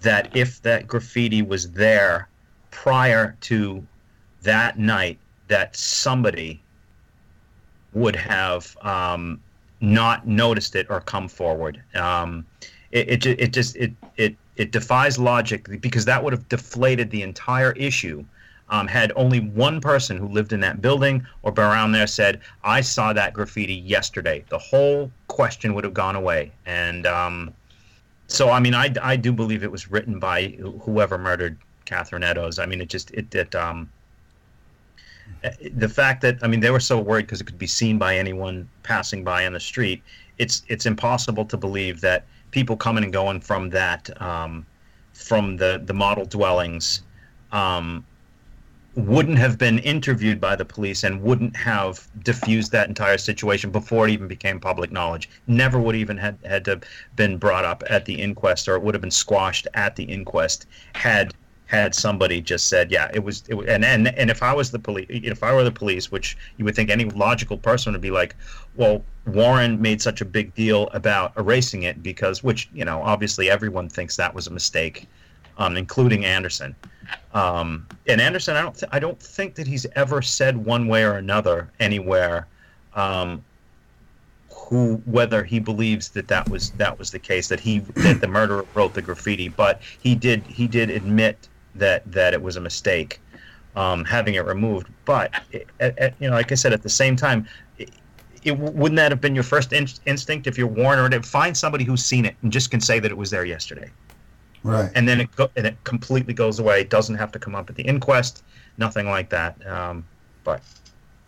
that if that graffiti was there prior to that night, that somebody would have um, not noticed it or come forward. Um, it, it, it just it it defies logic because that would have deflated the entire issue. Um, had only one person who lived in that building or around there said, "I saw that graffiti yesterday," the whole question would have gone away. And um, so, I mean, I, I do believe it was written by whoever murdered Catherine Eddowes. I mean, it just it it um, the fact that I mean they were so worried because it could be seen by anyone passing by on the street. It's it's impossible to believe that people coming and going from that um, from the the model dwellings um, wouldn't have been interviewed by the police and wouldn't have diffused that entire situation before it even became public knowledge. Never would even had had to been brought up at the inquest, or it would have been squashed at the inquest had had somebody just said, yeah, it was, it was and, and and if I was the police, if I were the police, which you would think any logical person would be like, well, Warren made such a big deal about erasing it because, which you know, obviously everyone thinks that was a mistake, um, including Anderson. Um, and Anderson, I don't, th- I don't think that he's ever said one way or another anywhere, um, who whether he believes that that was that was the case that he that the murderer wrote the graffiti, but he did he did admit that that it was a mistake, um, having it removed. But it, it, you know, like I said, at the same time. It, it, wouldn't that have been your first in- instinct if you're Warren or to find somebody who's seen it and just can say that it was there yesterday? Right. and then it go, and it completely goes away. It doesn't have to come up at the inquest, nothing like that. Um, but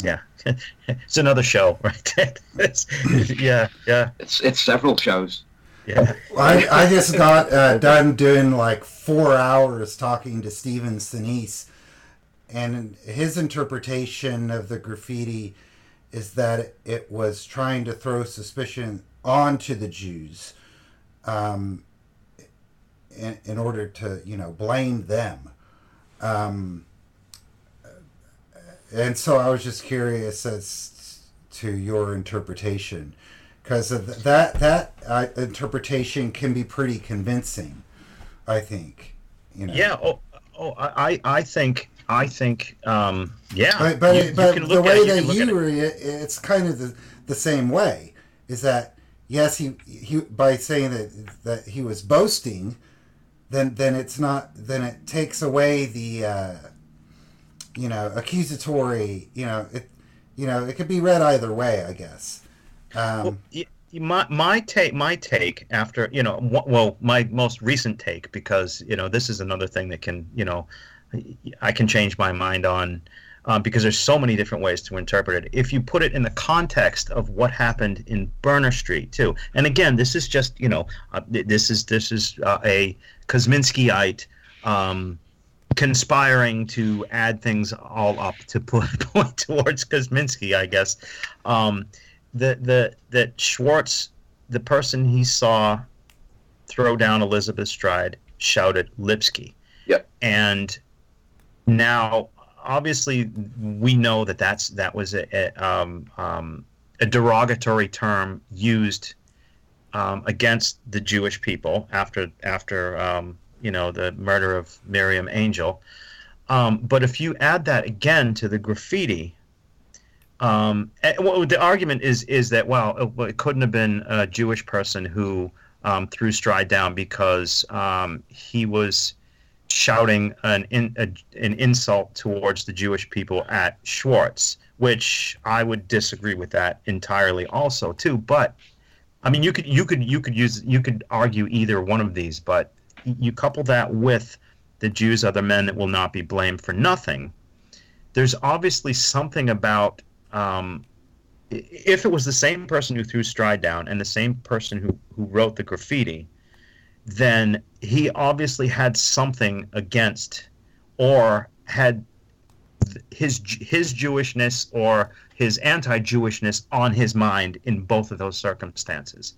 yeah, it's another show, right? It's- yeah, yeah, It's it's several shows. Yeah. I, I just got uh, done doing like four hours talking to Steven Sinise, and his interpretation of the graffiti is that it was trying to throw suspicion onto the Jews, um, in, in order to you know blame them. Um, and so I was just curious as to your interpretation because that that uh, interpretation can be pretty convincing. I think, you know. Yeah. Oh, oh, I, I think, I think, um, yeah. But but, You- it- you the way it, that can look at you it. read it, it's kind of the, the same way. Is that yes? He he by saying that that he was boasting, then then it's not. Then it takes away the, uh, you know, accusatory. You know it. You know it could be read either way. I guess. Um, Well, my my take my take after you know well my most recent take because you know this is another thing that can you know I can change my mind on um, because there's so many different ways to interpret it. If you put it in the context of what happened in Berner Street too, and again this is just you know uh, this is this is uh, a Kosminskiite. Um, conspiring to add things all up to put, point towards Kosminski, I guess. Um, the the that Schwartz, the person he saw throw down Elizabeth Stride, shouted Lipsky. Yep. And now, obviously, we know that that's that was a, a, um, um, a derogatory term used um, against the Jewish people after after um, you know the murder of Miriam Angel. Um, but if you add that again to the graffiti, um, and, well, the argument is is that well, it, it couldn't have been a Jewish person who um, threw Stride down because um, he was shouting an in, a, an insult towards the Jewish people at Schwartz, which I would disagree with that entirely, also too. But I mean, you could you could you could use you could argue either one of these, but you couple that with the Jews are the men that will not be blamed for nothing. There's obviously something about um, if it was the same person who threw Stride down and the same person who, who wrote the graffiti, then he obviously had something against or had his his Jewishness or his anti-Jewishness on his mind in both of those circumstances,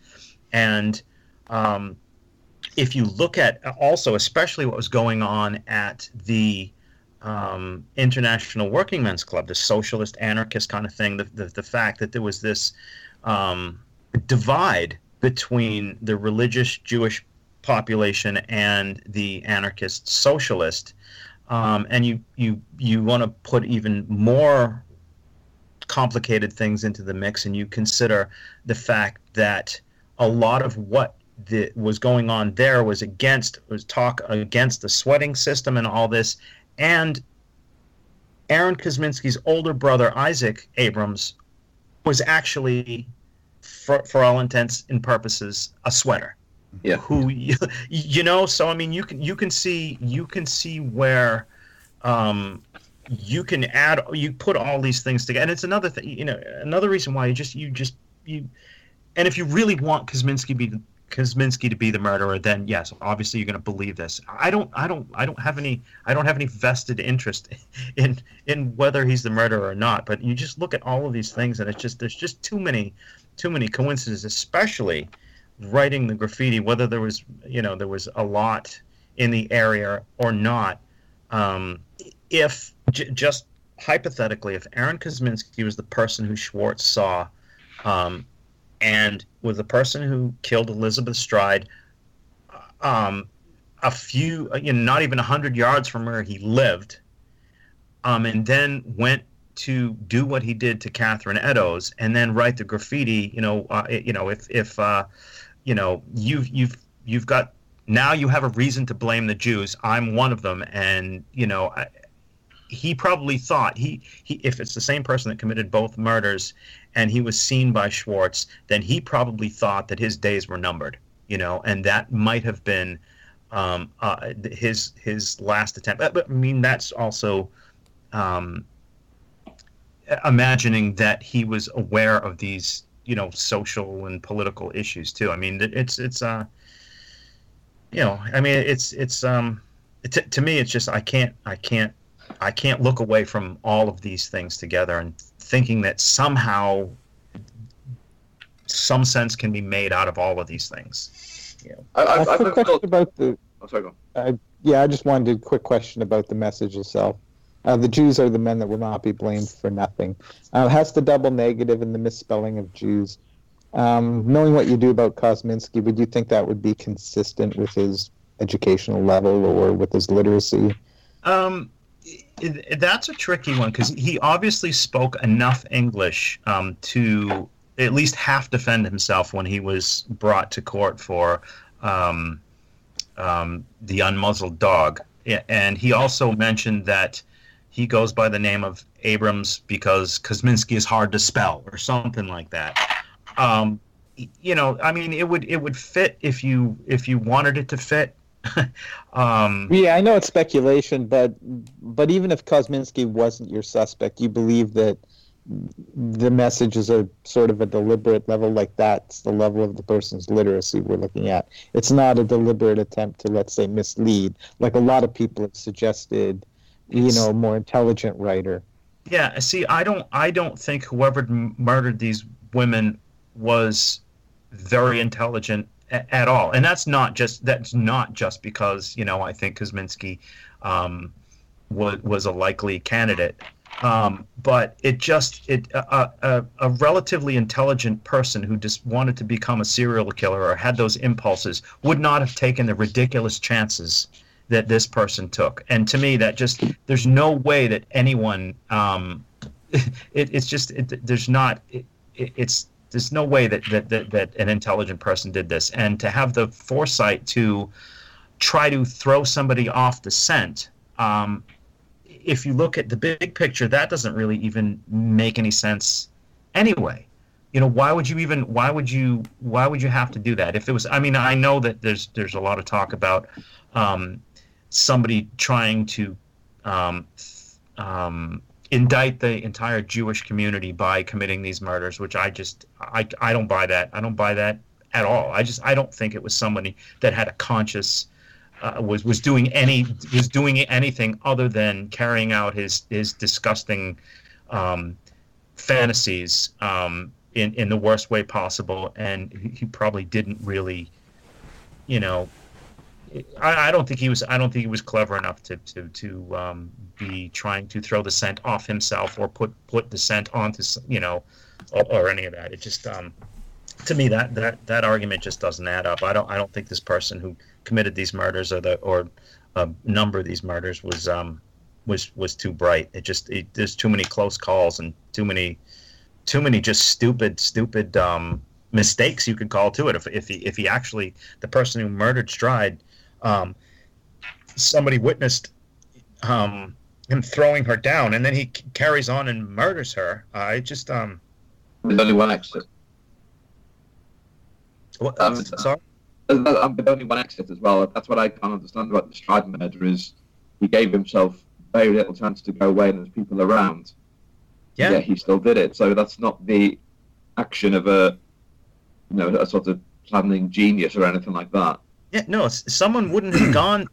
and um, if you look at also especially what was going on at the um, International Working Men's Club, the socialist anarchist kind of thing, the, the, the fact that there was this um, divide between the religious Jewish population and the anarchist socialist, um, and you you you want to put even more complicated things into the mix, and you consider the fact that a lot of what the, was going on there was against was talk against the sweating system and all this, and Aaron Kosminski's older brother Isaac Abrams was actually, for, for all intents and purposes, a sweater. Yeah. Who you, you know? So I mean, you can you can see you can see where, um, you can add you put all these things together, and it's another thing. You know, another reason why you just you just you, and if you really want Kosminski be Kosminski to be the murderer, then yes, obviously you're going to believe this. I don't, I don't, I don't have any, I don't have any vested interest in in whether he's the murderer or not. But you just look at all of these things, and it's just there's just too many, too many coincidences, especially writing the graffiti. Whether there was, you know, there was a lot in the area or not. Um, if j- just hypothetically, if Aaron Kosminski was the person who Schwartz saw. Um, and was the person who killed Elizabeth Stride um, a few, you know, not even 100 yards from where he lived, um, and then went to do what he did to Catherine Eddowes and then write the graffiti, you know, uh, you know, if, if uh, you know, you've, you've, you've got, now you have a reason to blame the Jews. I'm one of them. And, you know, I, he probably thought he, he if it's the same person that committed both murders and he was seen by Schwartz, then he probably thought that his days were numbered, you know, and that might have been um, uh, his his last attempt. But, I mean, that's also um, imagining that he was aware of these, you know, social and political issues too. I mean, it's it's uh, you know, I mean, it's it's um, to me, it's just I can't I can't I can't look away from all of these things together and thinking that somehow some sense can be made out of all of these things. Yeah. I, I, I, quick question about the. Oh, sorry, go. Uh, yeah, I just wanted a quick question about the message itself. Uh, the Jews are the men that will not be blamed for nothing. Uh, has the double negative and the misspelling of Jews. Um, knowing what you do about Kosminski, would you think that would be consistent with his educational level or with his literacy? Um, it, that's a tricky one because he obviously spoke enough English um, to at least half defend himself when he was brought to court for um, um, the unmuzzled dog. And he also mentioned that he goes by the name of Abrams because Kosminski is hard to spell or something like that. Um, you know, I mean, it would it would fit if you if you wanted it to fit. um, yeah, I know it's speculation, but but even if Kosminski wasn't your suspect, you believe that the message is a sort of a deliberate level, like that's the level of the person's literacy we're looking at. It's not a deliberate attempt to, let's say, mislead, like a lot of people have suggested. You know, a more intelligent writer. Yeah, see, I don't, I don't think whoever murdered these women was very intelligent at all. And that's not just that's not just because you know I think Kosminski um, was was a likely candidate, um, but it just it a, a, a, relatively intelligent person who just wanted to become a serial killer or had those impulses would not have taken the ridiculous chances that this person took. And to me, that just there's no way that anyone. Um, it, it's just it, there's not. It, it's there's no way that, that, that, that an intelligent person did this. And to have the foresight to try to throw somebody off the scent, um, if you look at the big picture, that doesn't really even make any sense anyway. You know, why would you even why would you why would you have to do that? If it was I mean, I know that there's there's a lot of talk about um, somebody trying to um, um, indict the entire Jewish community by committing these murders, which I just I, I don't buy that. I don't buy that at all. I just I don't think it was somebody that had a conscious uh, was was doing any was doing anything other than carrying out his his disgusting um, fantasies um, in in the worst way possible, and he probably didn't really, you know, I, I, don't think he was. I don't think he was clever enough to to to um, be trying to throw the scent off himself or put put the scent onto you know, or, or any of that. It just um, to me that that that argument just doesn't add up. I don't I don't think this person who committed these murders or the or a number of these murders was um was was too bright. It just it, there's too many close calls and too many too many just stupid stupid um mistakes you could call to it if if he if he actually the person who murdered Stride um, somebody witnessed um, him throwing her down, and then he c- carries on and murders her. I just um. There's only one exit. What? Um, sorry. Um, there's only one exit as well. That's what I can't understand about the Stride murder is he gave himself very little chance to go away, and there's people around. Yeah. yeah, he still did it. So that's not the action of a, you know, a sort of planning genius or anything like that. Yeah, no, someone wouldn't have gone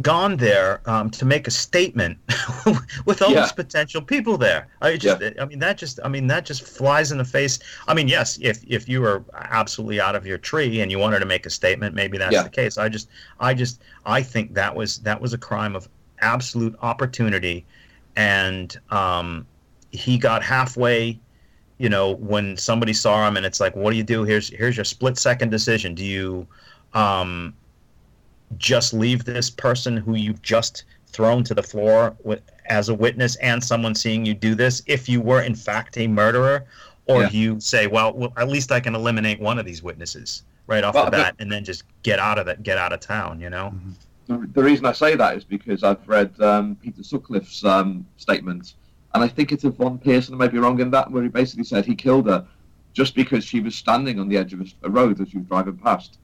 gone there um, to make a statement with all Yeah. these potential people there. I just, I mean, that just, I mean, that just flies in the face. I mean, yes, if if you were absolutely out of your tree and you wanted to make a statement, maybe that's Yeah. the case. I just, I just, I think that was that was a crime of absolute opportunity, and um, he got halfway. You know, when somebody saw him, and it's like, what do you do? Here's here's your split second decision. Do you um, just leave this person who you've just thrown to the floor with, as a witness and someone seeing you do this if you were in fact a murderer or Yeah. you say well, well at least i can eliminate one of these witnesses right off Well, the but- bat and then just get out of it get out of town you know? The, the reason I say that is because I've read um, Peter Sutcliffe's um, statement, and I think it's of one person, I might be wrong in that, where he basically said he killed her just because she was standing on the edge of a, a road as she was driving past,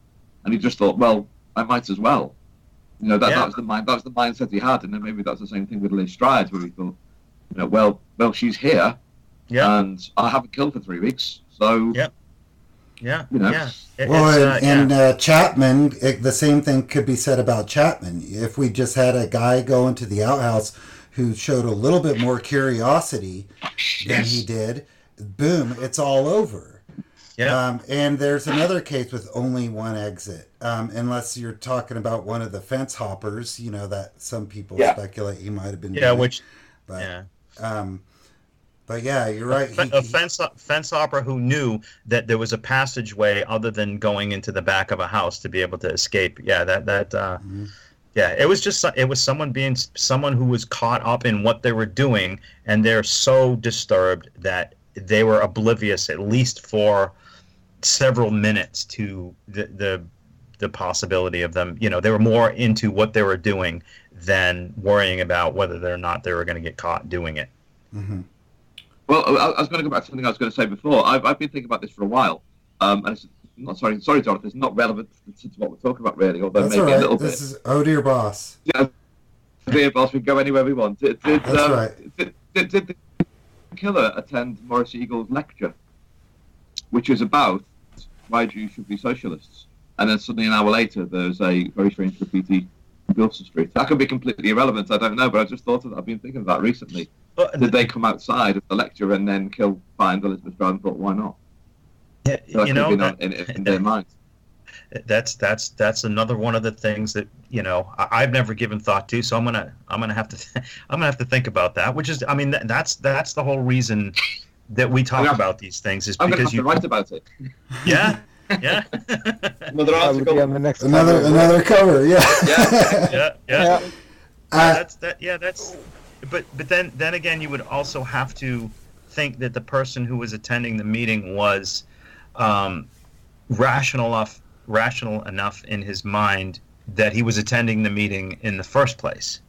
and he just thought, well, I might as well. You know, that, Yeah. that was the mind, that was the mindset he had, and then maybe that's the same thing with Liz Stride, where he thought, you know, well, well, she's here, yeah and I haven't killed for three weeks, so Yeah. yeah you know. yeah It- Well, it's, and, uh, and yeah. uh, Chapman, it, the same thing could be said about Chapman. If we just had a guy go into the outhouse who showed a little bit more curiosity than he did, boom, it's all over. yeah Um, and there's another case with only one exit, um, unless you're talking about one of the fence hoppers, you know, that some people Yeah. speculate he might have been. yeah doing. which But, yeah um, but yeah, you're right. a, He- a fence fence opera who knew that there was a passageway other than going into the back of a house to be able to escape. Yeah, that that uh, Mhm. yeah, it was just it was someone being someone who was caught up in what they were doing, and they're so disturbed that they were oblivious at least for several minutes to the the the possibility of them. You know, they were more into what they were doing than worrying about whether or not they were going to get caught doing it. Mhm. Well, I, I was going to go back to something I was going to say before. I've, I've been thinking about this for a while. Um, and it's not sorry, sorry, Jonathan. It's not relevant to, to what we're talking about, really. Although That's maybe all a little. This bit. is oh dear boss. Yeah, dear boss, we can go anywhere we want. Did, did, That's um, right. did, did, did the killer attend Morris Eagle's lecture, which is about why Jews should be socialists? And then suddenly an hour later, there's a very strange graffiti on Goulston Street. That could be completely irrelevant. I don't know, but I just thought of that. I've been thinking of that recently. But Did they come outside of the lecture and then kill, find Elizabeth Stride and thought, why not? yeah, So you know, that- in, in their minds. that's that's that's another one of the things that you know I, I've never given thought to. So I'm gonna I'm gonna have to I'm gonna have to think about that. Which is I mean that, that's that's the whole reason that we talk about these things is I'm because have you write about it. yeah yeah Another That would be article. on the next Another cover. another cover, yeah. Yeah. yeah yeah. Yeah. Uh, that's that yeah that's but but then then again you would also have to think that the person who was attending the meeting was um, rational enough rational enough in his mind that he was attending the meeting in the first place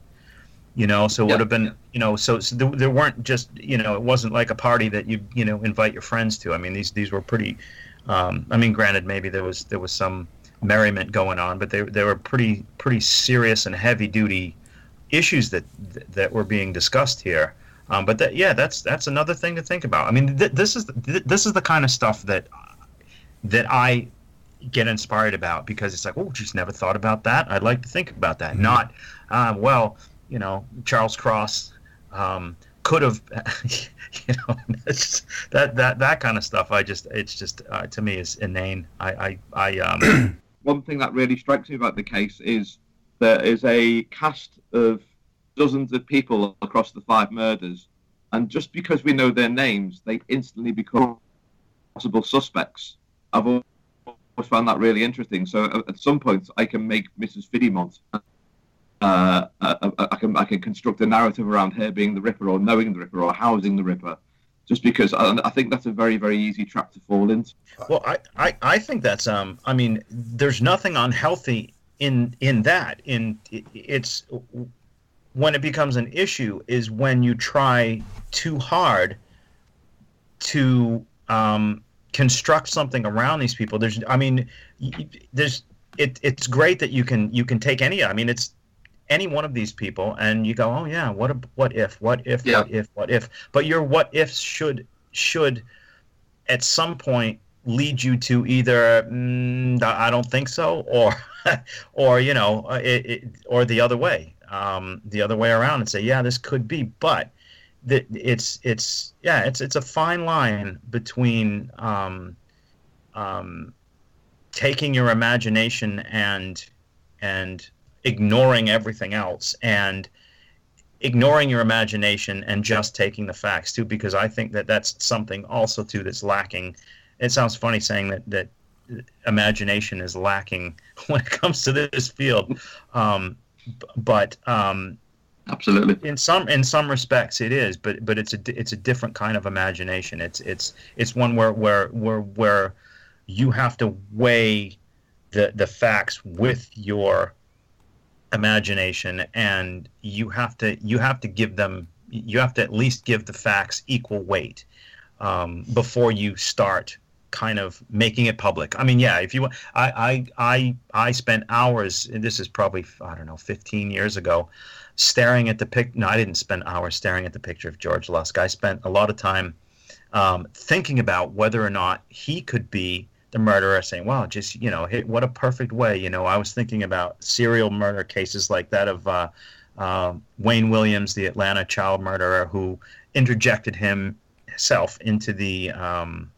you know so it Yeah, would have been yeah. you know so, so there, there weren't just you know it wasn't like a party that you you know invite your friends to i mean these these were pretty um, i mean granted maybe there was there was some merriment going on but they, they were pretty pretty serious and heavy duty issues that that were being discussed here. Um, but that yeah that's that's another thing to think about. I mean th- this is th- this is the kind of stuff that that i get inspired about because it's like oh just never thought about that. I'd like to think about that. Mhm. not um, well you know charles cross um, could have you know just, that that that kind of stuff i just it's just uh, to me is inane i i, I um One thing that really strikes me about the case is there is a cast of dozens of people across the five murders, and just because we know their names, they instantly become possible suspects. I've always found that really interesting. So at, at some point, I can make Mrs. Fiddymont. Uh, I, I can I can construct a narrative around her being the Ripper or knowing the Ripper or housing the Ripper, just because I, I think that's a very very easy trap to fall into. Well, I, I, I think that's um. I mean, there's nothing unhealthy in in that. In it- it's when it becomes an issue is when you try too hard to um, construct something around these people. There's, I mean, there's it. It's great that you can you can take any. I mean, it's any one of these people and you go, oh yeah, what a, what if, what if, Yeah. what if, what if. But your what ifs should should at some point lead you to either mm, I don't think so, or or you know, uh, it, it, or the other way, um, the other way around, and say, yeah, this could be, but that it's it's yeah, it's it's a fine line between um, um, taking your imagination and and ignoring everything else and ignoring your imagination and just taking the facts too because i think that that's something also too that's lacking. It sounds funny saying that that imagination is lacking when it comes to this field. Um, but um, absolutely. in some in some respects it is but but it's a it's a different kind of imagination. It's it's it's one where where where where you have to weigh the the facts with your imagination and you have to you have to give them you have to at least give the facts equal weight um, before you start kind of making it public. I mean, yeah, if you I I I I spent hours this is probably I don't know 15 years ago staring at the pic no I didn't spend hours staring at the picture of George Lusk. I spent a lot of time um, thinking about whether or not he could be the murderer saying, "Wow, just you know, what a perfect way." You know, I was thinking about serial murder cases like that of uh, uh, Wayne Williams, the Atlanta child murderer, who interjected himself into the um,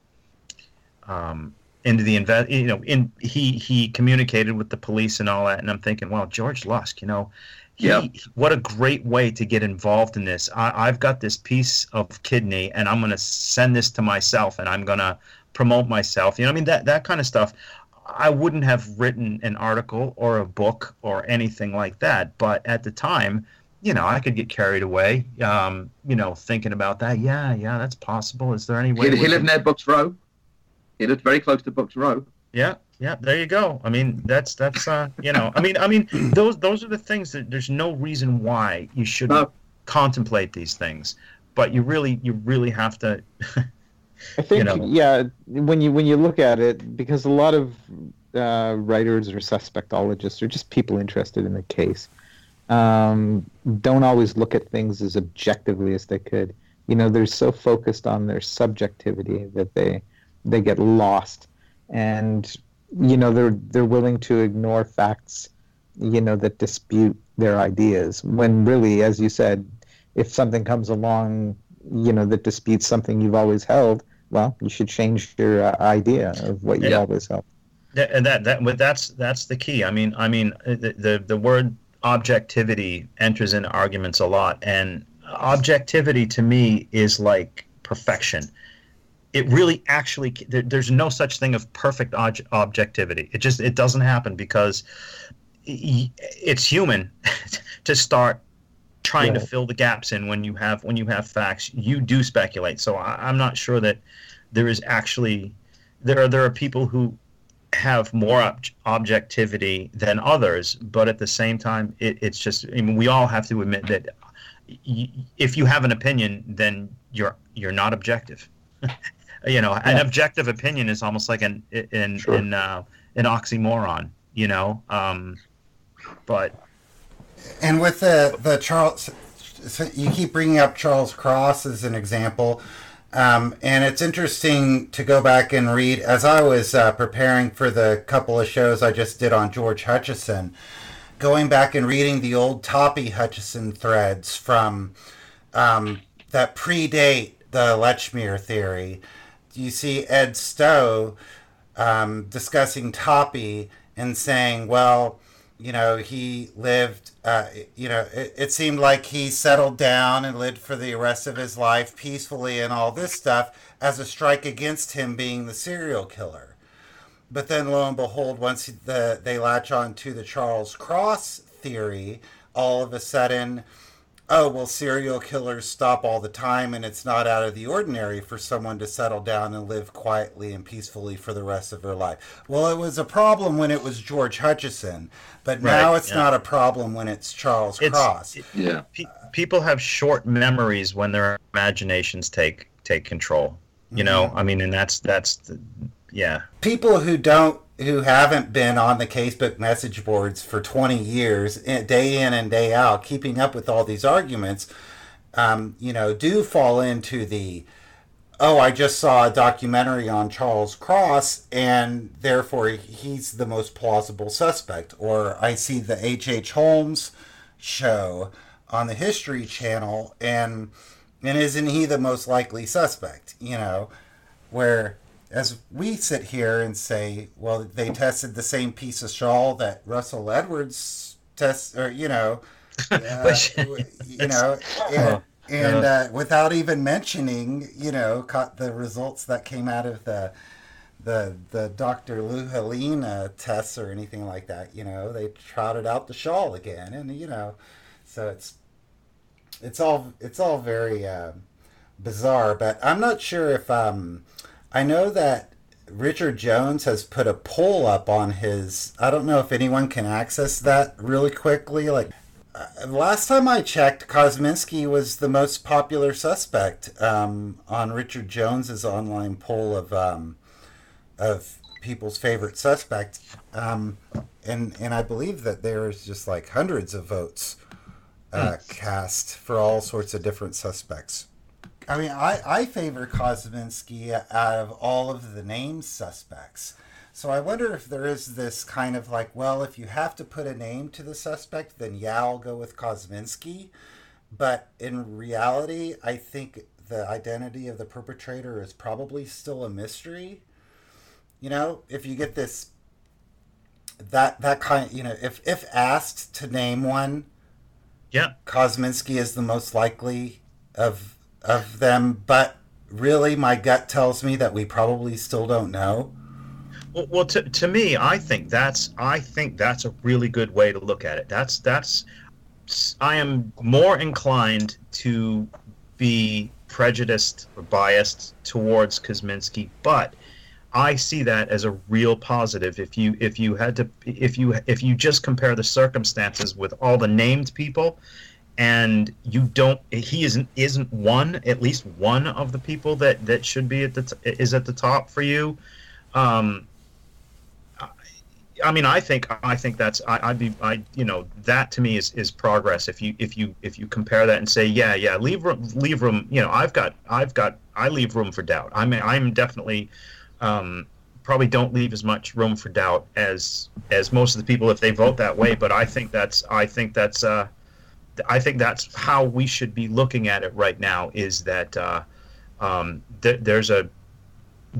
um, into the invest. You know, in he he communicated with the police and all that, and I'm thinking, well, George Lusk, you know. He, yep. What a great way to get involved in this. I, I've got this piece of kidney, and I'm going to send this to myself, and I'm going to promote myself. You know, I mean that that kind of stuff. I wouldn't have written an article or a book or anything like that, but at the time, you know, I could get carried away. Um, you know, thinking about that. Yeah, yeah, that's possible. Is there any way? He, he lived near Buck's Row. He lived very close to Buck's Row. Yeah, yeah. There you go. I mean, that's that's uh, you know, I mean, I mean, those those are the things that there's no reason why you should no. contemplate these things, but you really you really have to. I think you know. yeah, when you when you look at it, because a lot of uh, writers or suspectologists or just people interested in the case um, don't always look at things as objectively as they could. You know, they're so focused on their subjectivity that they they get lost, and you know they're they're willing to ignore facts, you know, that dispute their ideas. When really, as you said, if something comes along, you know, that disputes something you've always held, well, you should change your uh, idea of what you yeah. always held. And that that but that's that's the key. I mean, I mean the, the the word objectivity enters into arguments a lot, and objectivity to me is like perfection. It really actually there, there's no such thing of perfect ob- objectivity. It just it doesn't happen because it's human to start trying to fill the gaps in when you have when you have facts. You do speculate. So I, am not sure that there is actually there are there are people who have more ob- objectivity than others but at the same time it, it's just I mean we all have to admit that y- if you have an opinion then you're you're not objective. You know yeah. an objective opinion is almost like an in sure. in uh, an oxymoron you know? Um, but and with the the Charles, so you keep bringing up Charles Cross as an example, um, and it's interesting to go back and read as I was uh, preparing for the couple of shows I just did on George Hutchinson, going back and reading the old Toppy Hutchinson threads from um, that predate the Lechmere theory. You see Ed Stow um, discussing Toppy and saying, well you know, he lived, uh, you know, it, it seemed like he settled down and lived for the rest of his life peacefully and all this stuff as a strike against him being the serial killer. But then lo and behold, once the, they latch on to the Charles Cross theory, all of a sudden, oh, well, serial killers stop all the time, and it's not out of the ordinary for someone to settle down and live quietly and peacefully for the rest of their life. Well, it was a problem when it was George Hutchinson, but right, now it's yeah. not a problem when it's Charles it's, Cross. It, yeah. Pe- people have short memories when their imaginations take take control. You know, mm-hmm. I mean, and that's that's the, yeah. People who don't who haven't been on the casebook message boards for 20 years eh, day in and day out keeping up with all these arguments um, you know do fall into the oh, I just saw a documentary on Charles Cross, and therefore he's the most plausible suspect. Or I see the H.H. H. Holmes show on the History Channel, and and isn't he the most likely suspect? You know, where as we sit here and say, well, they tested the same piece of shawl that Russell Edwards test, or you know, uh, you know, and, and uh, without even mentioning, you know, caught the results that came out of the the the Dr. Louhelainen tests or anything like that, you know, they trotted out the shawl again, and you know, so it's it's all it's all very uh, bizarre. But I'm not sure if um, I know that Richard Jones has put a poll up on his. I don't know if anyone can access that really quickly. Like uh, last time I checked, Kosminski was the most popular suspect um, on Richard Jones's online poll of um, of people's favorite suspect, um, and and I believe that there's just like hundreds of votes uh, mm. cast for all sorts of different suspects. I mean, I, I favor Kosminski out of all of the named suspects. So I wonder if there is this kind of like, well, if you have to put a name to the suspect, then yeah, I'll go with Kosminski. But in reality, I think the identity of the perpetrator is probably still a mystery. You know, if you get this, that that kind, you know, if if asked to name one, yeah, Kosminski is the most likely of of them, but really, my gut tells me that we probably still don't know. Well, well to, to me, I think that's I think that's a really good way to look at it. That's that's I am more inclined to be prejudiced or biased towards Kosminski, but I see that as a real positive. If you if you had to if you if you just compare the circumstances with all the named people, and you don't he isn't isn't one at least one of the people that that should be at the t- is at the top for you um I mean, I think I think that's I, would be I you know that to me is is progress. If you if you if you compare that and say yeah yeah leave room leave room you know I've got I've got I leave room for doubt. I mean I'm definitely um, probably don't leave as much room for doubt as as most of the people if they vote that way. But I think that's I think that's uh, I think that's how we should be looking at it right now. Is that uh, um, th- there's a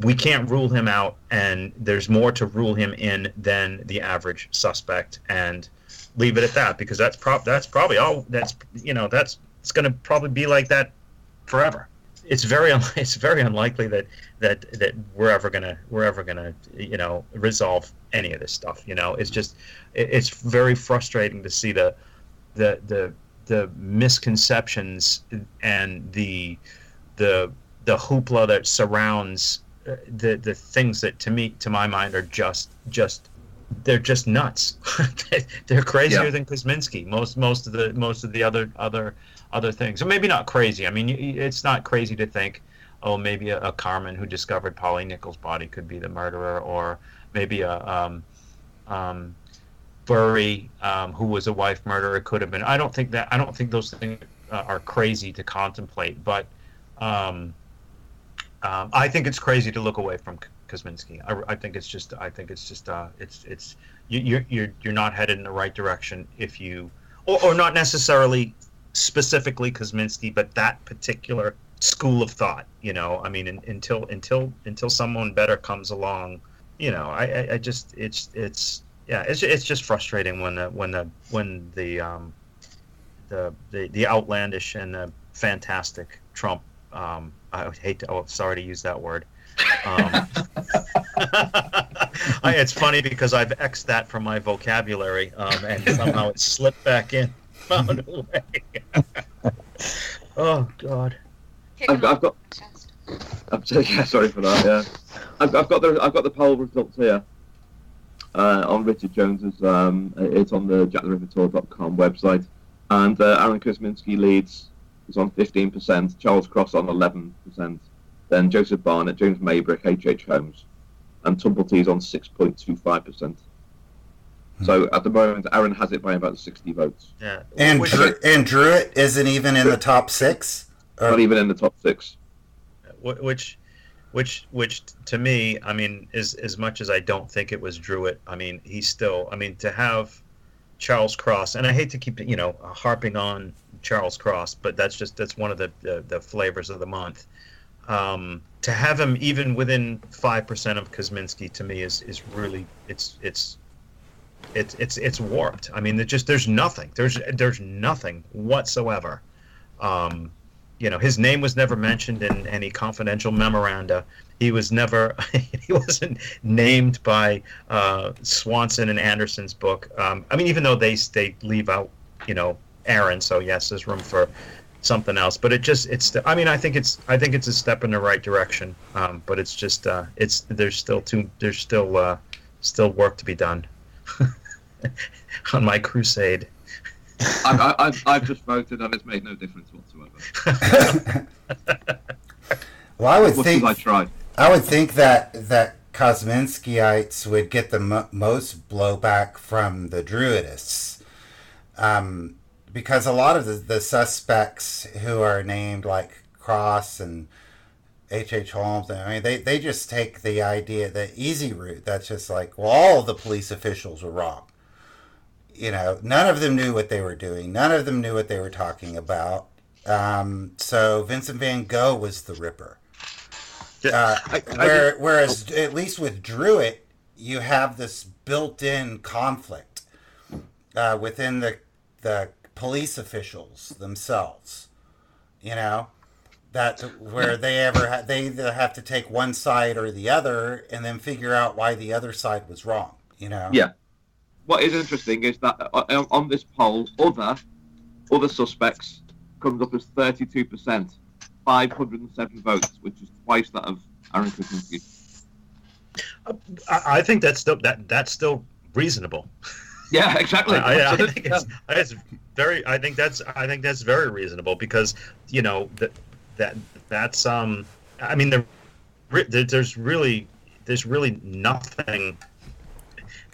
we can't rule him out, and there's more to rule him in than the average suspect, and leave it at that because that's that's probably all that's you know that's it's going to probably be like that forever. It's very un- it's very unlikely that that that we're ever gonna we're ever gonna you know resolve any of this stuff. You know, it's just it's very frustrating to see the the the the misconceptions and the the the hoopla that surrounds uh, the the things that to me to my mind are just just they're just nuts. they're crazier yeah. than Kosminski. Most most of the most of the other other other things. So maybe not crazy. I mean, it's not crazy to think, oh, maybe a, a carman who discovered Polly Nichols' body could be the murderer, or maybe a um, um, Bury, um, who was a wife murderer, could have been. I don't think that. I don't think those things uh, are crazy to contemplate, but um, um, I think it's crazy to look away from Kosminski. I, I think it's just. I think it's just. Uh, it's it's you, you're you're you're not headed in the right direction if you, or, or not necessarily specifically Kosminski, but that particular school of thought. You know, I mean, in, until until until someone better comes along, you know, I, I, I just it's it's yeah, it's it's just frustrating when the when the when the um, the, the the outlandish and the fantastic Trump. Um, I would hate to. Oh, sorry to use that word. Um, I, it's funny because I've xed that from my vocabulary, um, and somehow it slipped back in, found a way. oh God. I've, I've got. I'm sorry for that. Yeah, I've, I've got the I've got the poll results here uh, on Richard Jones's. Um, it's on the jacktherippertour.com website, and uh, Aaron Kosminski leads He's on 15%, Charles Cross on 11%, then Joseph Barnett, James Maybrick, H. H. Holmes, and Tumblety is on 6.25%. Hmm. So at the moment, Aaron has it by about 60 votes. Yeah, and Drew, and Druitt isn't even in the top six. Or? Not even in the top six. which, which, which to me, I mean, is as much as I don't think it was Druitt. I mean, he's still. I mean, to have Charles Cross, and I hate to keep you know harping on Charles Cross, but that's just that's one of the the, the flavors of the month. Um, to have him even within five percent of Kosminski to me is is really it's it's it's it's it's warped. I mean, there's just there's nothing. There's there's nothing whatsoever. Um, you know, his name was never mentioned in any confidential memoranda. He was never he wasn't named by uh, Swanson and Anderson's book. Um, I mean, even though they they leave out you know Aaron, so yes, there's room for something else. But it just it's I mean I think it's I think it's a step in the right direction. Um, but it's just uh, it's there's still too there's still uh, still work to be done on my crusade. I, I, I've, I've just voted and it's made no difference whatsoever. Well, I would What think I try? I would think that that Kosminskyites would get the mo- most blowback from the Druittists, um, because a lot of the, the suspects who are named like Cross and H. H. Holmes, I mean, they, they just take the idea, the easy route. That's just like, well, all the police officials were wrong. You know, none of them knew what they were doing. None of them knew what they were talking about. Um, so Vincent Van Gogh was the Ripper. Uh, where, whereas, at least with Druitt, you have this built-in conflict uh, within the the police officials themselves. You know, that where they ever ha- they either have to take one side or the other, and then figure out why the other side was wrong. You know. Yeah. What is interesting is that uh, on on this poll, other other suspects comes up as 32%, 507 votes, which is twice that of Aaron Kosminski. I, I think that's still that that's still reasonable. Yeah, exactly. I, I, think it's, it's very. I think that's. I think that's very reasonable because you know that that that's. Um. I mean, the, there- there's really there's really nothing.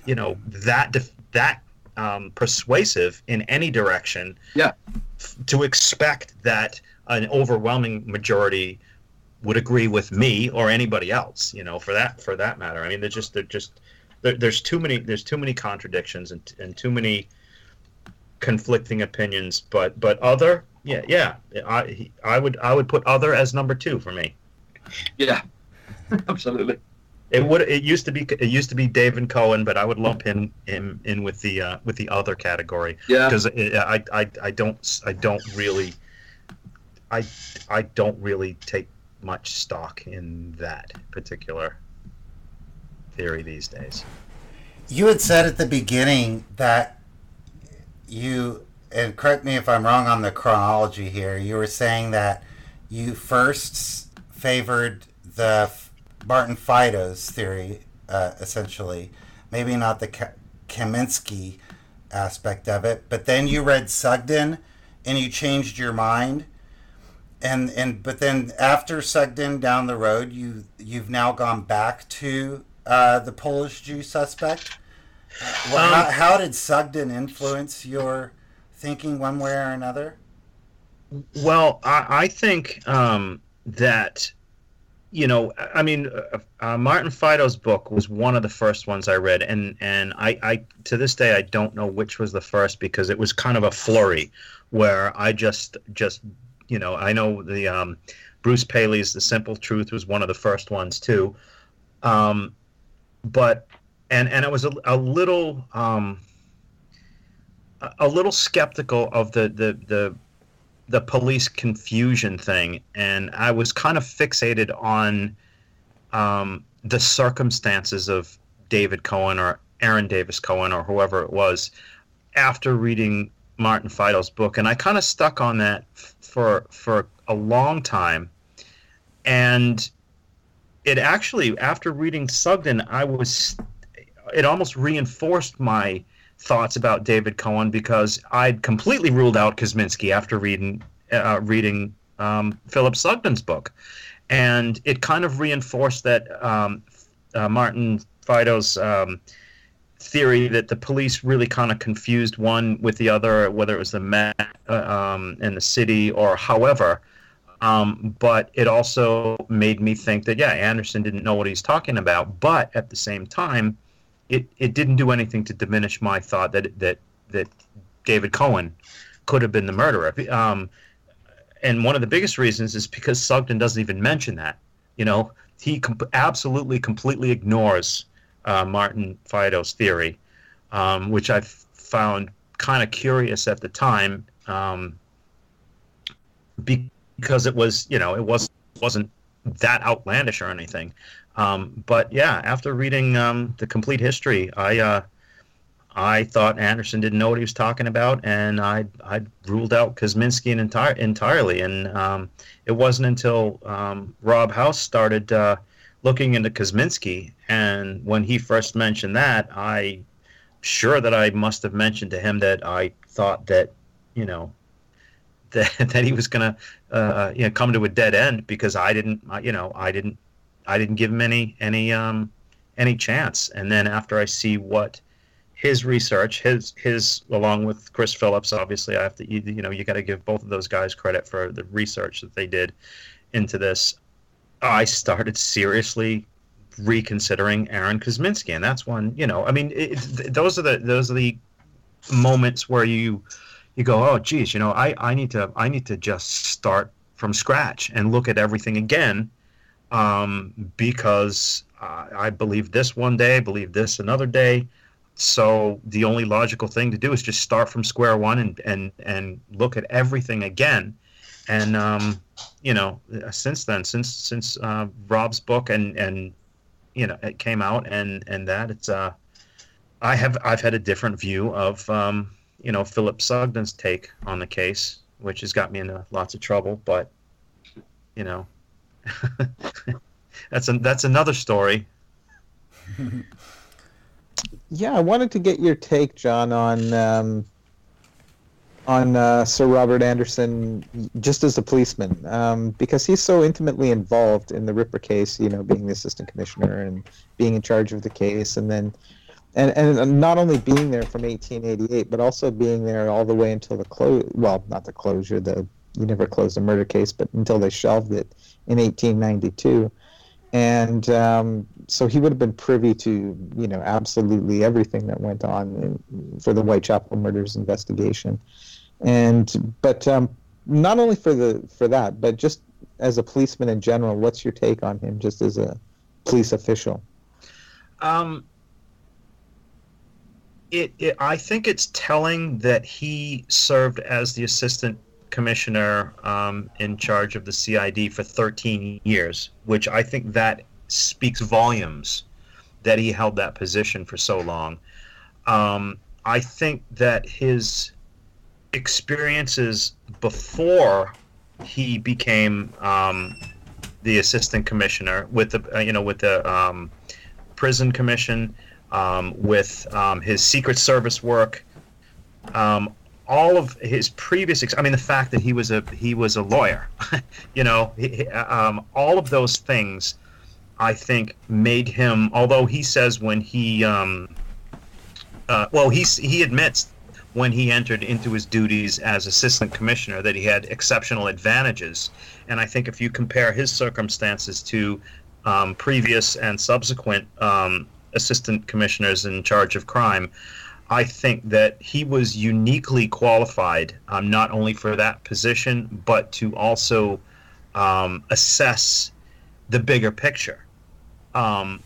You know that def- that um, persuasive in any direction. Yeah. f- To expect that an overwhelming majority would agree with me or anybody else. You know, for that for that matter. I mean, they're just they're just there, there's too many there's too many contradictions and, and too many conflicting opinions but but other yeah yeah i i would i would put other as number two for me Yeah, absolutely. It would it used to be it used to be david cohen but i would lump him in in with the uh with the other category. Yeah, because I, I i don't i don't really i i don't really take much stock in that particular theory these days. You had said at the beginning that you, and correct me if I'm wrong on the chronology here, you were saying that you first favored the Martin Fido's theory, uh, essentially. Maybe not the Ka- Kaminsky aspect of it, but then you read Sugden and you changed your mind. And, and but then after Sugden down the road, you you've now gone back to uh, the Polish Jew suspect. Well, Um, how, how did Sugden influence your thinking one way or another? Well, I, I think um, that, you know, I mean, uh, uh, Martin Fido's book was one of the first ones I read, and and I, I to this day I don't know which was the first because it was kind of a flurry, where I just just you know I know the um, Bruce Paley's The Simple Truth was one of the first ones too, um, but and and I was a, a little um, a little skeptical of the the the the police confusion thing, and I was kind of fixated on um, the circumstances of David Cohen or Aaron Davis Cohen or whoever it was after reading Martin Fido's book, and I kind of stuck on that for for a long time, and it actually after reading Sugden, I was it almost reinforced my thoughts about David Cohen because I'd completely ruled out Kosminski after reading uh, reading um, Philip Sugden's book, and it kind of reinforced that um, uh, Martin Fido's um, theory that the police really kind of confused one with the other, whether it was the Met uh, um, in the city or however. Um, but it also made me think that yeah, Anderson didn't know what he's talking about. But at the same time, it, it didn't do anything to diminish my thought that that that David Cohen could have been the murderer. Um, and one of the biggest reasons is because Sugden doesn't even mention that. You know, he absolutely completely ignores uh, Martin Fido's theory, um, which I found kind of curious at the time. Um, because it was, you know, it was wasn't that outlandish or anything. Um, but yeah, after reading um, the complete history, I uh, I thought Anderson didn't know what he was talking about, and I I ruled out Kosminski entire, entirely. And um, it wasn't until um, Rob House started uh, looking into Kosminski, and when he first mentioned that, I sure that I must have mentioned to him that I thought that you know that that he was going to uh, you know come to a dead end because I didn't you know I didn't I didn't give him any any um any chance. And then after I see what his research, his his along with Chris Phillips, obviously I have to you, you know you got to give both of those guys credit for the research that they did into this. I started seriously reconsidering Aaron Kosminski, and that's one you know I mean it, those are the those are the moments where you you go, oh, geez, you know, I, I need to I need to just start from scratch and look at everything again, um, because uh, I believe this one day, believe this another day. So the only logical thing to do is just start from square one and and and look at everything again. And um, you know, since then, since since uh, Rob's book and and you know it came out and and that it's uh, I have I've had a different view of um, you know Philip Sugden's take on the case, which has got me into lots of trouble. But you know, that's that's another story. yeah, I wanted to get your take, John, on um, on uh, Sir Robert Anderson, just as a policeman, um, because he's so intimately involved in the Ripper case. You know, being the assistant commissioner and being in charge of the case, and then and and not only being there from 1888, but also being there all the way until the close. Well, not the closure. The you never closed a murder case, but until they shelved it in 1892. And um, so he would have been privy to, you know, absolutely everything that went on in, for the Whitechapel murders investigation. And but um, not only for the for that, but just as a policeman in general, what's your take on him, just as a police official? Um, it, it, I think it's telling that he served as the assistant commissioner um, in charge of the CID for 13 years, which I think that speaks volumes that he held that position for so long. Um, I think that his experiences before he became um, the assistant commissioner with the uh, you know with the um, prison commission um, with um, his Secret Service work, um, all of his previous. Ex- I mean, the fact that he was a he was a lawyer, you know, he, um, all of those things, I think, made him. Although he says when he, um, uh, well, he he admits when he entered into his duties as assistant commissioner that he had exceptional advantages. And I think if you compare his circumstances to um, previous and subsequent um, assistant commissioners in charge of crime, I think that he was uniquely qualified, um, not only for that position, but to also um, assess the bigger picture. Um,